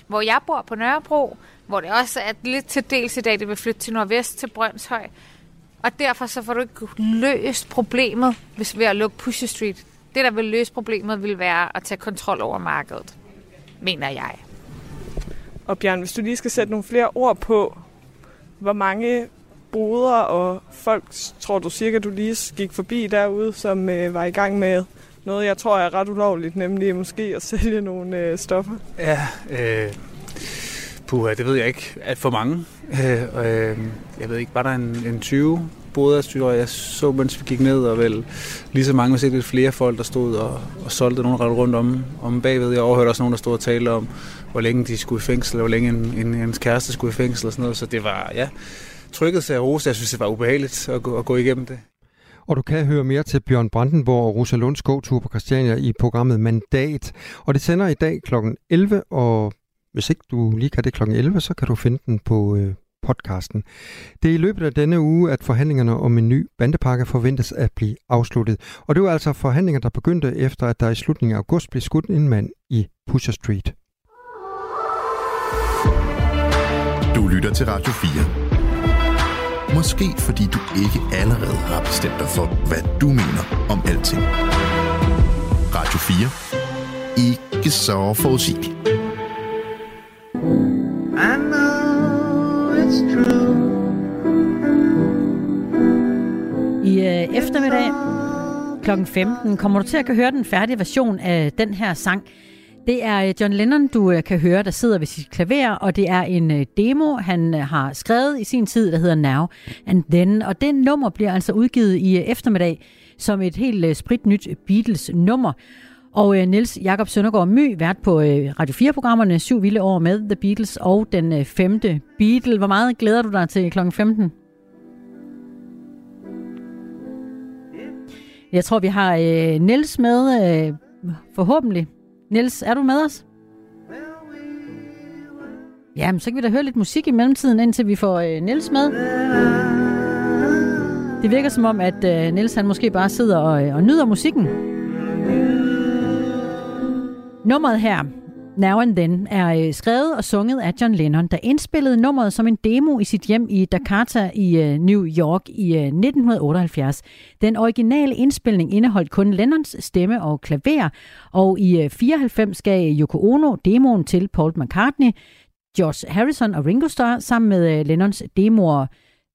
hvor jeg bor på Nørrebro, hvor det også er lidt til dels i dag, det vil flytte til nordvest til Brøndshøj. Og derfor så får du ikke løst problemet hvis ved at lukke Pusher Street. Det, der vil løse problemet, vil være at tage kontrol over markedet, mener jeg. Og Bjørn, hvis du lige skal sætte nogle flere ord på, hvor mange boder og folk, tror du cirka, du lige gik forbi derude, som øh, var i gang med noget, jeg tror er ret ulovligt, nemlig måske at sælge nogle øh, stoffer? Ja, øh, puha, det ved jeg ikke. At for mange. Øh, øh, jeg ved ikke, var der en, en 20 boderstyrer, jeg så, mens vi gik ned, og vel lige så mange, set lidt flere folk, der stod og, og solgte nogle ret rundt om, om bagved. Jeg overhørte også nogen, der stod og talte om, hvor længe de skulle i fængsel, og hvor længe en, en, en kæreste skulle i fængsel og sådan noget. Så det var, ja, trykket sig af Jeg synes, det var ubehageligt at gå, at gå igennem det. Og du kan høre mere til Bjørn Brandenborg og Rosa Lunds gåtur på Christiania i programmet Mandat. Og det sender i dag kl. 11, og hvis ikke du lige kan det kl. 11, så kan du finde den på øh, podcasten. Det er i løbet af denne uge, at forhandlingerne om en ny bandepakke forventes at blive afsluttet. Og det var altså forhandlinger, der begyndte efter, at der i slutningen af august blev skudt en mand i Pusher Street. Du lytter til Radio 4. Måske fordi du ikke allerede har bestemt dig for, hvad du mener om alting. Radio 4. Ikke så forudsigeligt. I know it's true. I øh, eftermiddag kl. 15 kommer du til at kan høre den færdige version af den her sang. Det er øh, John Lennon, du øh, kan høre, der sidder ved sit klaver, og det er en øh, demo, han har skrevet i sin tid, der hedder Now and Then. Og det nummer bliver altså udgivet i eftermiddag som et helt spritnyt Beatles-nummer. Og øh, Niels Jakob Søndergaard My, vært på øh, Radio 4-programmerne Syv Vilde År med The Beatles og den øh, femte Beatle. Hvor meget glæder du dig til kl. 15? Jeg tror, vi har Niels med, forhåbentlig. Niels, er du med os? Jamen, så kan vi da høre lidt musik i mellemtiden, indtil vi får øh, Niels med. Det virker som om, at øh, Niels han måske bare sidder og, øh, og nyder musikken. Nummeret her, Now and Then er øh, skrevet og sunget af John Lennon, der indspillede nummeret som en demo i sit hjem i Dakota i øh, New York i øh, 1978. Den originale indspilning indeholdt kun Lennons stemme og klaver, og i 94 gav Yoko Ono demoen til Paul McCartney, George Harrison og Ringo Starr sammen med Lennons demoer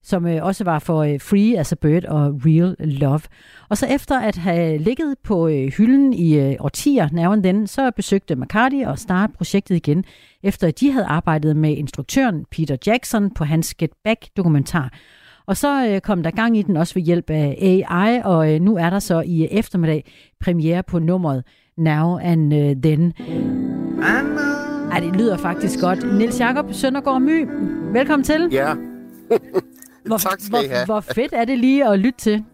som øh, også var for øh, Free as a Bird og Real Love. Og så efter at have ligget på øh, hylden i øh, årtier, nærmere den, så besøgte McCarthy og startede projektet igen, efter at de havde arbejdet med instruktøren Peter Jackson på hans Get Back-dokumentar. Og så øh, kom der gang i den også ved hjælp af AI, og øh, nu er der så i eftermiddag premiere på nummeret Now and øh, Then. Ej, det lyder faktisk godt. Nils Jakob Søndergaard My, velkommen til. Ja, hvor, tak skal I have. Hvor, hvor fedt er det lige at lytte til?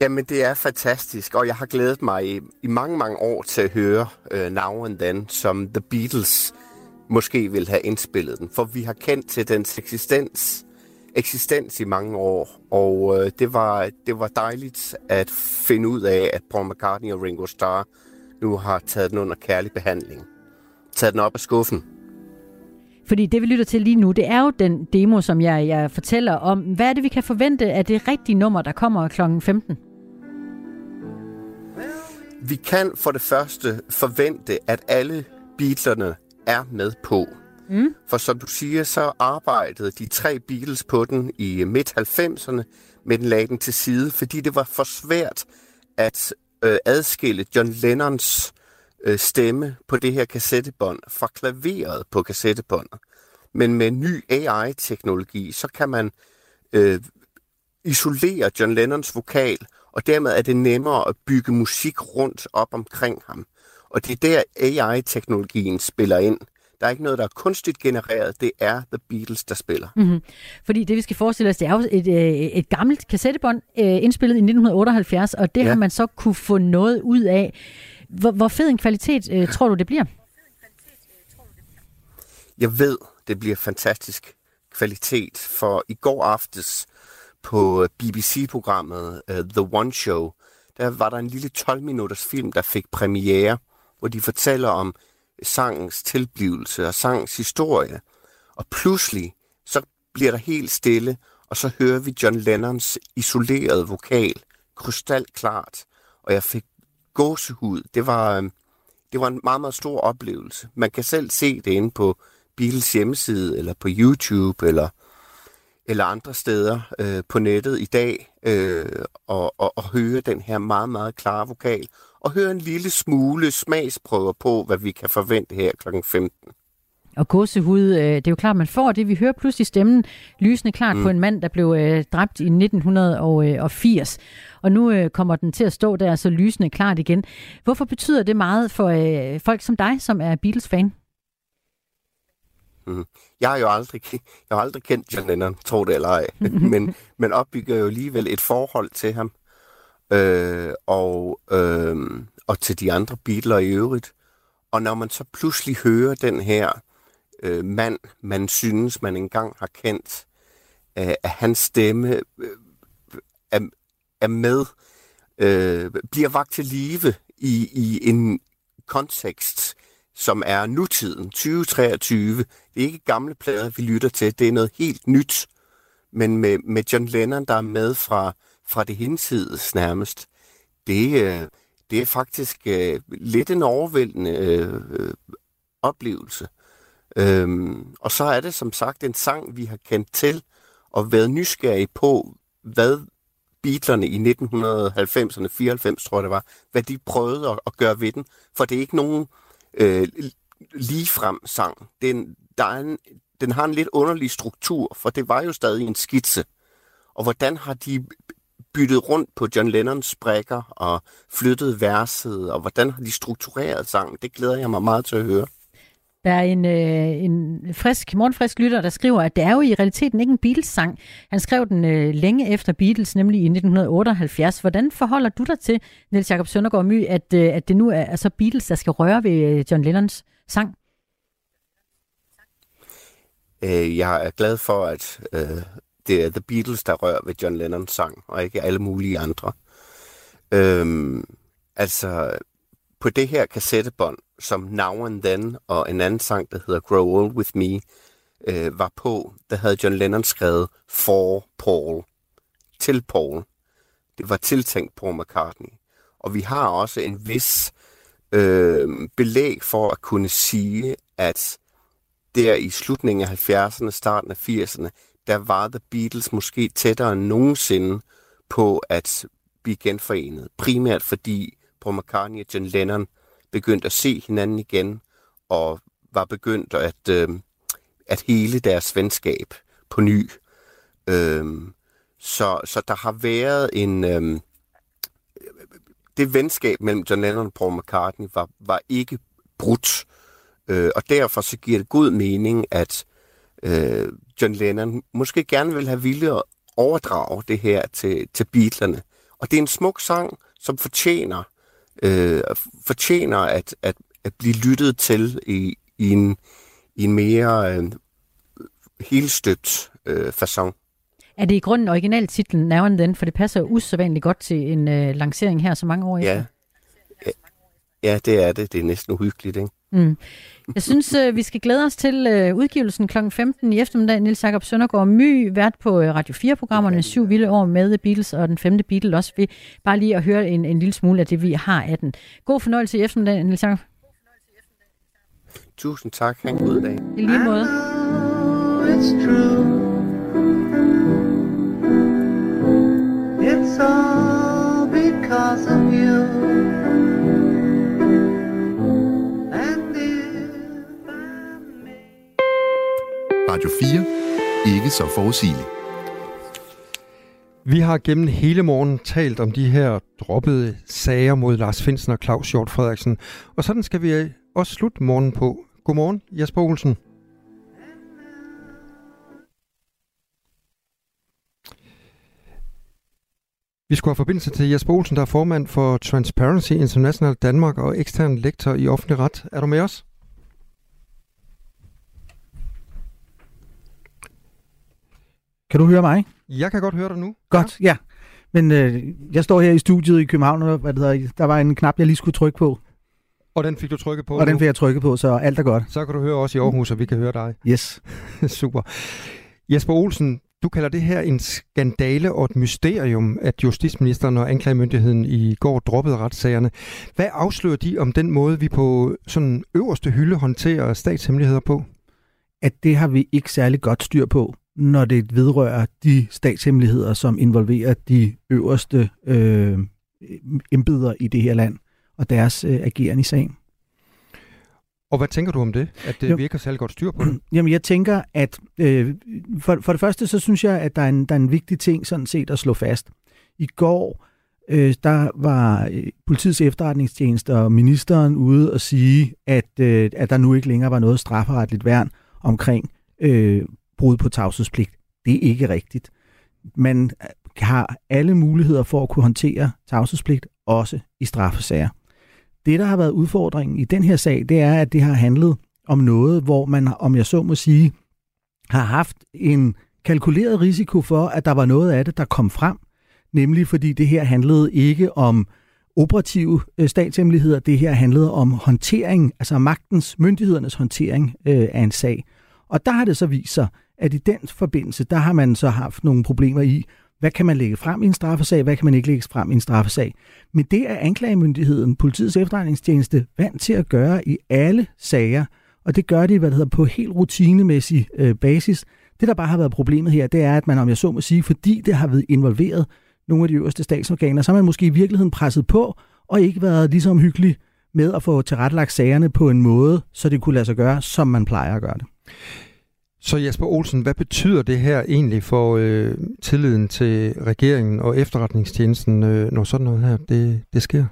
Jamen, det er fantastisk, og jeg har glædet mig i, i mange, mange år til at høre uh, Now and Then, som The Beatles måske vil have indspillet den. For vi har kendt til dens eksistens, eksistens i mange år, og uh, det, var, det var dejligt at finde ud af, at Paul McCartney og Ringo Starr nu har taget den under kærlig behandling. Taget den op af skuffen. Fordi det, vi lytter til lige nu, det er jo den demo, som jeg, jeg fortæller om. Hvad er det, vi kan forvente af det rigtige nummer, der kommer kl. 15? Vi kan for det første forvente, at alle Beatlerne er med på. Mm. For som du siger, så arbejdede de tre Beatles på den i midt-90'erne, men den lagde den til side, fordi det var for svært at øh, adskille John Lennons øh, stemme på det her kassettebånd fra klaveret på kassettebåndet. Men med ny AI-teknologi, så kan man øh, isolere John Lennons vokal, og dermed er det nemmere at bygge musik rundt op omkring ham. Og det er der AI-teknologien spiller ind. Der er ikke noget, der er kunstigt genereret. Det er The Beatles, der spiller. Mm-hmm. Fordi det, vi skal forestille os, det er jo et, øh, et gammelt kassettebånd, øh, indspillet i 1978, og det ja. har man så kunne få noget ud af. Hvor, hvor fed en kvalitet øh, tror du, det bliver? Jeg ved, det bliver fantastisk kvalitet, for i går aftes på BBC-programmet uh, øh, The One Show, der var der en lille 12-minutters film, der fik premiere, hvor de fortæller om sangens tilblivelse og sangens historie. Og pludselig, så bliver der helt stille, og så hører vi John Lennons isolerede vokal, krystalklart, og jeg fik gåsehud. Det var, øhm, det var en meget, meget stor oplevelse. Man kan selv se det inde på Beatles hjemmeside, eller på YouTube, eller, eller andre steder øh, på nettet i dag, øh, og, og, og høre den her meget, meget klare vokal, og høre en lille smule smagsprøver på, hvad vi kan forvente her kl. 15. Og gåsehud, øh, det er jo klart, man får det. Vi hører pludselig stemmen lysende klart mm. på en mand, der blev øh, dræbt i 1980. Og nu øh, kommer den til at stå der så lysende klart igen. Hvorfor betyder det meget for øh, folk som dig, som er Beatles-fan? Mm. Jeg har jo aldrig, jeg har aldrig kendt John Lennon, tro det eller ej, men, men opbygger jo alligevel et forhold til ham øh, og, øh, og til de andre Beatles i øvrigt. Og når man så pludselig hører den her øh, mand, man synes, man engang har kendt, øh, at hans stemme øh, er, er med, øh, bliver vagt til live i, i en kontekst, som er nutiden, 2023. Det er ikke gamle plader, vi lytter til, det er noget helt nyt. Men med, med John Lennon, der er med fra, fra det hinsides nærmest, det, øh, det er faktisk øh, lidt en overvældende øh, øh oplevelse. Øhm, og så er det som sagt en sang, vi har kendt til og været nysgerrige på, hvad Beatlerne i 1990'erne, 94 tror jeg det var, hvad de prøvede at, at gøre ved den. For det er ikke nogen øh, ligefrem sang. Den, der er en, den har en lidt underlig struktur, for det var jo stadig en skitse. Og hvordan har de byttet rundt på John Lennons brækker og flyttet verset, og hvordan har de struktureret sangen? Det glæder jeg mig meget til at høre. Der er en, øh, en frisk, morgenfrisk lytter, der skriver, at det er jo i realiteten ikke en Beatles-sang. Han skrev den øh, længe efter Beatles, nemlig i 1978. Hvordan forholder du dig til, Niels Jakob Søndergaard My, at, øh, at det nu er altså Beatles, der skal røre ved øh, John Lennons sang? Øh, jeg er glad for, at øh, det er The Beatles, der rører ved John Lennons sang, og ikke alle mulige andre. Øh, altså, på det her kassettebånd, som Now and Then og en anden sang, der hedder Grow Old With Me, øh, var på, der havde John Lennon skrevet For Paul, til Paul. Det var tiltænkt Paul McCartney. Og vi har også en vis øh, belæg for at kunne sige, at der i slutningen af 70'erne, starten af 80'erne, der var The Beatles måske tættere end nogensinde på at blive genforenet. Primært fordi Paul McCartney og John Lennon begyndte at se hinanden igen, og var begyndt at, øh, at hele deres venskab på ny. Øh, så, så der har været en... Øh, det venskab mellem John Lennon og Paul McCartney var, var ikke brudt. Øh, og derfor så giver det god mening, at øh, John Lennon måske gerne vil have ville at overdrage det her til, til Beatlerne. Og det er en smuk sang, som fortjener øh, fortjener at, at, at blive lyttet til i, i, en, i en mere øh, helstøbt øh, façon. Er det i grunden originaltitlen Now and Then, for det passer jo usædvanligt godt til en øh, lancering her så mange år efter? Ja. Ja, det er det. Det er næsten uhyggeligt, ikke? Mm. Jeg synes, øh, vi skal glæde os til øh, udgivelsen kl. 15 i eftermiddag. Nils Jakob Søndergaard My, vært på øh, Radio 4-programmerne Syv Vilde År med The Beatles og den femte Beatle også. Vi bare lige at høre en, en lille smule af det, vi har af den. God fornøjelse i eftermiddag, Nils Jakob. Tusind tak. Ha' en god dag. I lige måde. It's true. Så forudsigelig. Vi har gennem hele morgen talt om de her droppede sager mod Lars Finsen og Claus Hjort Frederiksen. Og sådan skal vi også slutte morgen på. Godmorgen, Jesper Olsen. Vi skulle have forbindelse til Jesper Olsen, der er formand for Transparency International Danmark og ekstern lektor i offentlig ret. Er du med os? Kan du høre mig? Jeg kan godt høre dig nu. Godt, ja. ja. Men øh, jeg står her i studiet i København, og hvad det hedder, der var en knap, jeg lige skulle trykke på. Og den fik du trykket på Og nu. den fik jeg trykket på, så alt er godt. Så kan du høre også i Aarhus, og vi kan høre dig. Yes. Super. Jesper Olsen, du kalder det her en skandale og et mysterium, at justitsministeren og anklagemyndigheden i går droppede retssagerne. Hvad afslører de om den måde, vi på sådan øverste hylde håndterer statshemmeligheder på? At det har vi ikke særlig godt styr på når det vedrører de statshemmeligheder, som involverer de øverste øh, embeder i det her land og deres øh, agerende i sagen. Og hvad tænker du om det, at det virker særlig godt styr på det? Jamen jeg tænker, at øh, for, for det første så synes jeg, at der er, en, der er en vigtig ting sådan set at slå fast. I går øh, der var øh, politiets efterretningstjeneste og ministeren ude og sige, at, øh, at der nu ikke længere var noget strafferetligt værn omkring øh, brud på tavshedspligt. Det er ikke rigtigt. Man øh, har alle muligheder for at kunne håndtere tavshedspligt, også i straffesager. Det, der har været udfordringen i den her sag, det er, at det har handlet om noget, hvor man, om jeg så må sige, har haft en kalkuleret risiko for, at der var noget af det, der kom frem. Nemlig fordi det her handlede ikke om operative øh, statshemmeligheder, det her handlede om håndtering, altså magtens, myndighedernes håndtering øh, af en sag. Og der har det så vist sig, at i den forbindelse, der har man så haft nogle problemer i, hvad kan man lægge frem i en straffesag, hvad kan man ikke lægge frem i en straffesag. Men det er anklagemyndigheden, politiets efterretningstjeneste, vant til at gøre i alle sager, og det gør de, hvad det hedder, på helt rutinemæssig øh, basis. Det, der bare har været problemet her, det er, at man, om jeg så må sige, fordi det har været involveret nogle af de øverste statsorganer, så har man måske i virkeligheden presset på, og ikke været ligesom hyggelig med at få tilrettelagt sagerne på en måde, så det kunne lade sig gøre, som man plejer at gøre det. Så Jesper Olsen, hvad betyder det her egentlig for øh, tilliden til regeringen og efterretningstjenesten, øh, når sådan noget her det, det sker?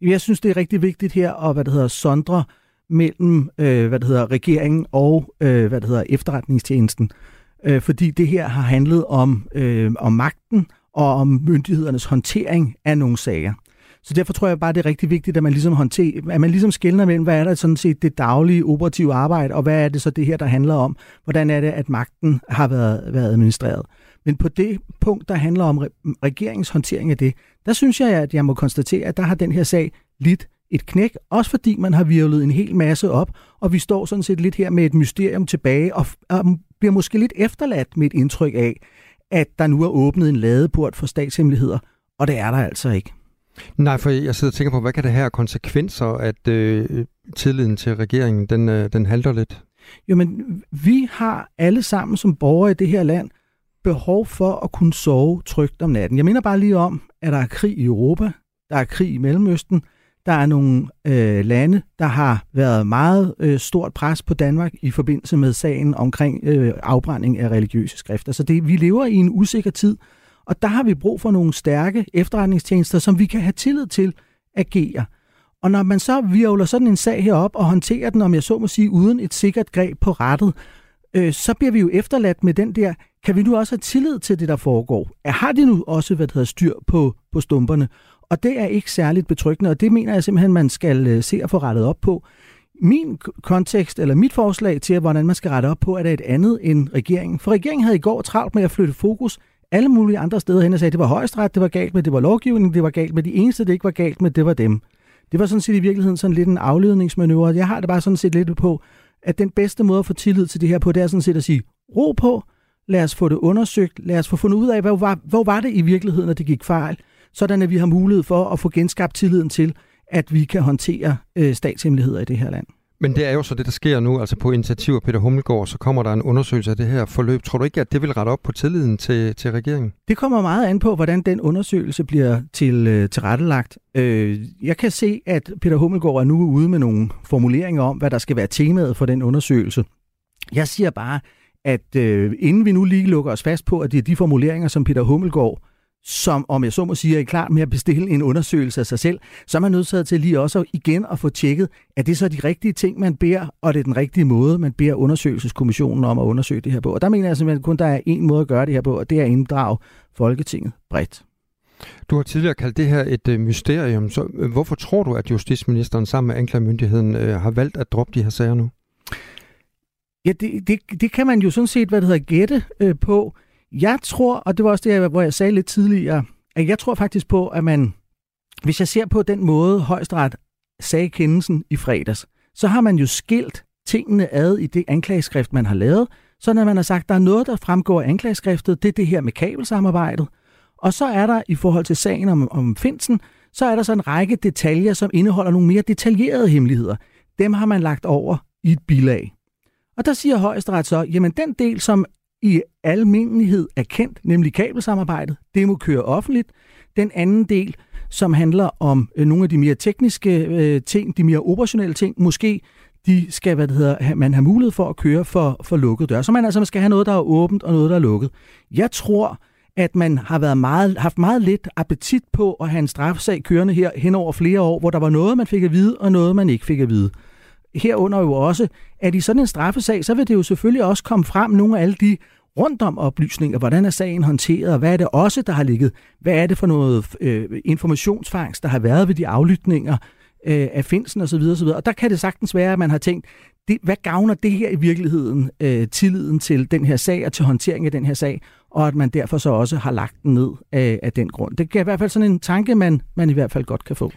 Jeg synes, det er rigtig vigtigt her at hvad det hedder, sondre mellem øh, hvad det hedder, regeringen og øh, hvad det hedder, efterretningstjenesten. Øh, fordi det her har handlet om, øh, om magten og om myndighedernes håndtering af nogle sager. Så derfor tror jeg bare, det er rigtig vigtigt, at man ligesom, håndterer, at man ligesom skældner mellem, hvad er der sådan set det daglige operative arbejde, og hvad er det så det her, der handler om, hvordan er det, at magten har været, været administreret. Men på det punkt, der handler om regeringens håndtering af det, der synes jeg, at jeg må konstatere, at der har den her sag lidt et knæk, også fordi man har virvlet en hel masse op, og vi står sådan set lidt her med et mysterium tilbage, og, og bliver måske lidt efterladt med et indtryk af, at der nu er åbnet en ladeport for statshemmeligheder, og det er der altså ikke. Nej, for jeg sidder og tænker på, hvad kan det have konsekvenser, at øh, tilliden til regeringen, den, øh, den halter lidt? Jo, men vi har alle sammen som borgere i det her land behov for at kunne sove trygt om natten. Jeg mener bare lige om, at der er krig i Europa, der er krig i Mellemøsten, der er nogle øh, lande, der har været meget øh, stort pres på Danmark i forbindelse med sagen omkring øh, afbrænding af religiøse skrifter. Så det, vi lever i en usikker tid, og der har vi brug for nogle stærke efterretningstjenester, som vi kan have tillid til agere. Og når man så virvler sådan en sag herop og håndterer den, om jeg så må sige, uden et sikkert greb på rettet, øh, så bliver vi jo efterladt med den der, kan vi nu også have tillid til det, der foregår? Har de nu også, hvad der hedder, styr på, på stumperne? Og det er ikke særligt betryggende, og det mener jeg simpelthen, man skal øh, se at få rettet op på. Min kontekst, eller mit forslag til, hvordan man skal rette op på, er det et andet end regeringen. For regeringen havde i går travlt med at flytte fokus alle mulige andre steder hen og sagde, at det var højesteret, det var galt med, det var lovgivningen, det var galt med. De eneste, det ikke var galt med, det var dem. Det var sådan set i virkeligheden sådan lidt en afledningsmanøvre. Jeg har det bare sådan set lidt på, at den bedste måde at få tillid til det her på, det er sådan set at sige, ro på, lad os få det undersøgt, lad os få fundet ud af, hvor var, hvor var det i virkeligheden, at det gik fejl, sådan at vi har mulighed for at få genskabt tilliden til, at vi kan håndtere øh, statshemmeligheder i det her land. Men det er jo så det, der sker nu, altså på initiativ af Peter Hummelgaard, så kommer der en undersøgelse af det her forløb. Tror du ikke, at det vil rette op på tilliden til, til regeringen? Det kommer meget an på, hvordan den undersøgelse bliver til, øh, tilrettelagt. Øh, jeg kan se, at Peter Hummelgaard er nu ude med nogle formuleringer om, hvad der skal være temaet for den undersøgelse. Jeg siger bare, at øh, inden vi nu lige lukker os fast på, at det er de formuleringer, som Peter Hummelgaard som, om jeg så må sige, er klar med at bestille en undersøgelse af sig selv, så er man nødt til lige også igen at få tjekket, at det så de rigtige ting, man beder, og det er den rigtige måde, man beder undersøgelseskommissionen om at undersøge det her på. Og der mener jeg simpelthen kun, der er en måde at gøre det her på, og det er at inddrage Folketinget bredt. Du har tidligere kaldt det her et øh, mysterium, så øh, hvorfor tror du, at justitsministeren sammen med anklagemyndigheden øh, har valgt at droppe de her sager nu? Ja, det, det, det kan man jo sådan set, hvad det hedder, gætte øh, på. Jeg tror, og det var også det, hvor jeg sagde lidt tidligere, at jeg tror faktisk på, at man, hvis jeg ser på den måde, højesteret sagde kendelsen i fredags, så har man jo skilt tingene ad i det anklageskrift, man har lavet, så når man har sagt, at der er noget, der fremgår af anklageskriftet, det er det her med kabelsamarbejdet, og så er der i forhold til sagen om, om Finsen, så er der så en række detaljer, som indeholder nogle mere detaljerede hemmeligheder. Dem har man lagt over i et bilag. Og der siger højesteret så, jamen den del, som i almindelighed er kendt, nemlig kabelsamarbejdet. Det må køre offentligt. Den anden del, som handler om øh, nogle af de mere tekniske øh, ting, de mere operationelle ting, måske de skal, hvad det hedder, man har mulighed for at køre for, for lukket dør. Så man altså man skal have noget, der er åbent og noget, der er lukket. Jeg tror, at man har været meget, haft meget lidt appetit på at have en straffesag kørende her hen over flere år, hvor der var noget, man fik at vide, og noget, man ikke fik at vide. Herunder jo også, at i sådan en straffesag, så vil det jo selvfølgelig også komme frem nogle af alle de rundt om oplysninger. Hvordan er sagen håndteret, og hvad er det også, der har ligget? Hvad er det for noget øh, informationsfangst, der har været ved de aflytninger øh, af Finsen osv. osv.? Og der kan det sagtens være, at man har tænkt, det, hvad gavner det her i virkeligheden øh, tilliden til den her sag og til håndtering af den her sag, og at man derfor så også har lagt den ned af, af den grund. Det er i hvert fald sådan en tanke, man, man i hvert fald godt kan få.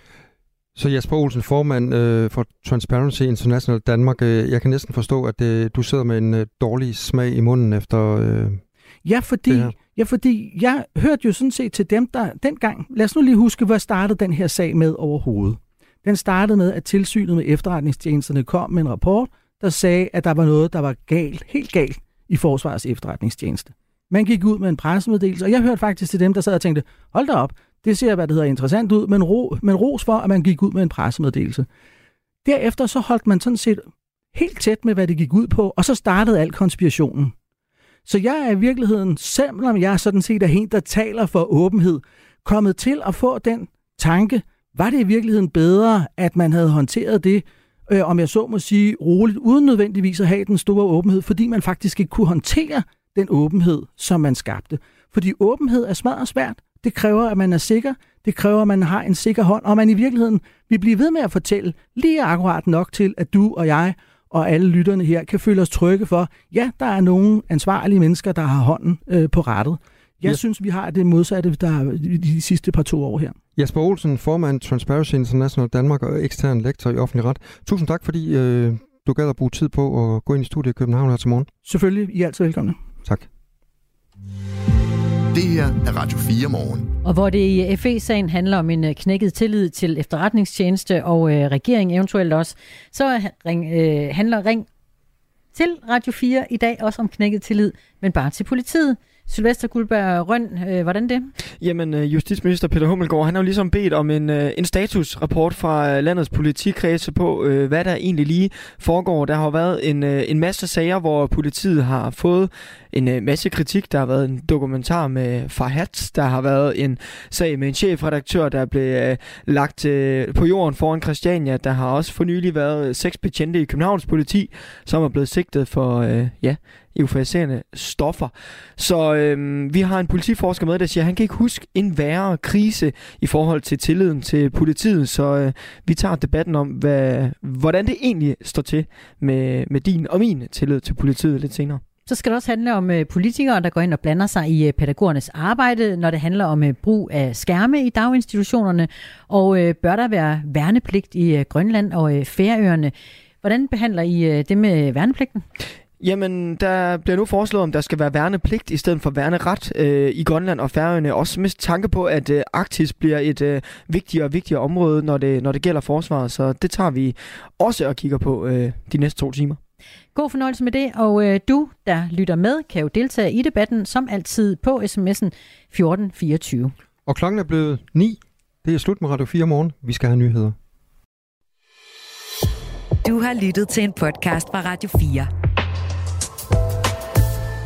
Så Jesper Olsen, formand øh, for Transparency International Danmark, øh, jeg kan næsten forstå, at øh, du sidder med en øh, dårlig smag i munden efter øh, Ja, fordi, ja, fordi jeg hørte jo sådan set til dem, der dengang, lad os nu lige huske, hvad startede den her sag med overhovedet. Den startede med, at tilsynet med efterretningstjenesterne kom med en rapport, der sagde, at der var noget, der var galt, helt galt i Forsvarets efterretningstjeneste. Man gik ud med en pressemeddelelse, og jeg hørte faktisk til dem, der sad og tænkte, hold da op, det ser, hvad det hedder, interessant ud, men, ro, men ros for, at man gik ud med en pressemeddelelse. Derefter så holdt man sådan set helt tæt med, hvad det gik ud på, og så startede al konspirationen. Så jeg er i virkeligheden, selvom jeg sådan set er en, der taler for åbenhed, kommet til at få den tanke, var det i virkeligheden bedre, at man havde håndteret det, øh, om jeg så må sige, roligt, uden nødvendigvis at have den store åbenhed, fordi man faktisk ikke kunne håndtere den åbenhed, som man skabte. Fordi åbenhed er smadret svært. Det kræver, at man er sikker. Det kræver, at man har en sikker hånd, og man i virkeligheden vil blive ved med at fortælle lige akkurat nok til, at du og jeg og alle lytterne her kan føle os trygge for, ja, der er nogle ansvarlige mennesker, der har hånden øh, på rettet. Jeg ja. synes, vi har det modsatte der de sidste par to år her. Jesper Olsen, formand Transparency International Danmark og ekstern lektor i offentlig ret. Tusind tak, fordi øh, du gad at bruge tid på at gå ind i studiet i København her til morgen. Selvfølgelig, I er altid velkomne. Tak. Det her er Radio 4 morgen. Og hvor det i øh, FE-sagen handler om en øh, knækket tillid til efterretningstjeneste og øh, regering eventuelt også, så ring, øh, handler Ring til Radio 4 i dag også om knækket tillid, men bare til politiet. Sylvester Guldberg Røn, øh, hvordan det? Jamen, øh, justitsminister Peter Hummelgaard, han har jo ligesom bedt om en, øh, en statusrapport fra øh, landets politikredse på, øh, hvad der egentlig lige foregår. Der har været en, øh, en masse sager, hvor politiet har fået en øh, masse kritik. Der har været en dokumentar med Farhat. Der har været en sag med en chefredaktør, der blev øh, lagt øh, på jorden foran Christiania. Der har også for nylig været seks betjente i Københavns politi, som er blevet sigtet for øh, ja, euforiserende stoffer. Så øhm, vi har en politiforsker med, der siger, at han kan ikke huske en værre krise i forhold til tilliden til politiet. Så øh, vi tager debatten om, hvad, hvordan det egentlig står til med, med din og min tillid til politiet lidt senere. Så skal det også handle om øh, politikere, der går ind og blander sig i øh, pædagogernes arbejde, når det handler om øh, brug af skærme i daginstitutionerne. Og øh, bør der være værnepligt i øh, Grønland og øh, Færøerne? Hvordan behandler I øh, det med værnepligten? Jamen, der bliver nu foreslået, om der skal være værnepligt i stedet for værneret øh, i Grønland og Færøerne. Også med tanke på, at øh, Arktis bliver et øh, vigtigere og vigtigere område, når det, når det gælder forsvaret. Så det tager vi også og kigger på øh, de næste to timer. God fornøjelse med det, og øh, du, der lytter med, kan jo deltage i debatten, som altid på sms'en 1424. Og klokken er blevet 9. Det er slut med Radio 4 morgen. Vi skal have nyheder. Du har lyttet til en podcast fra Radio 4.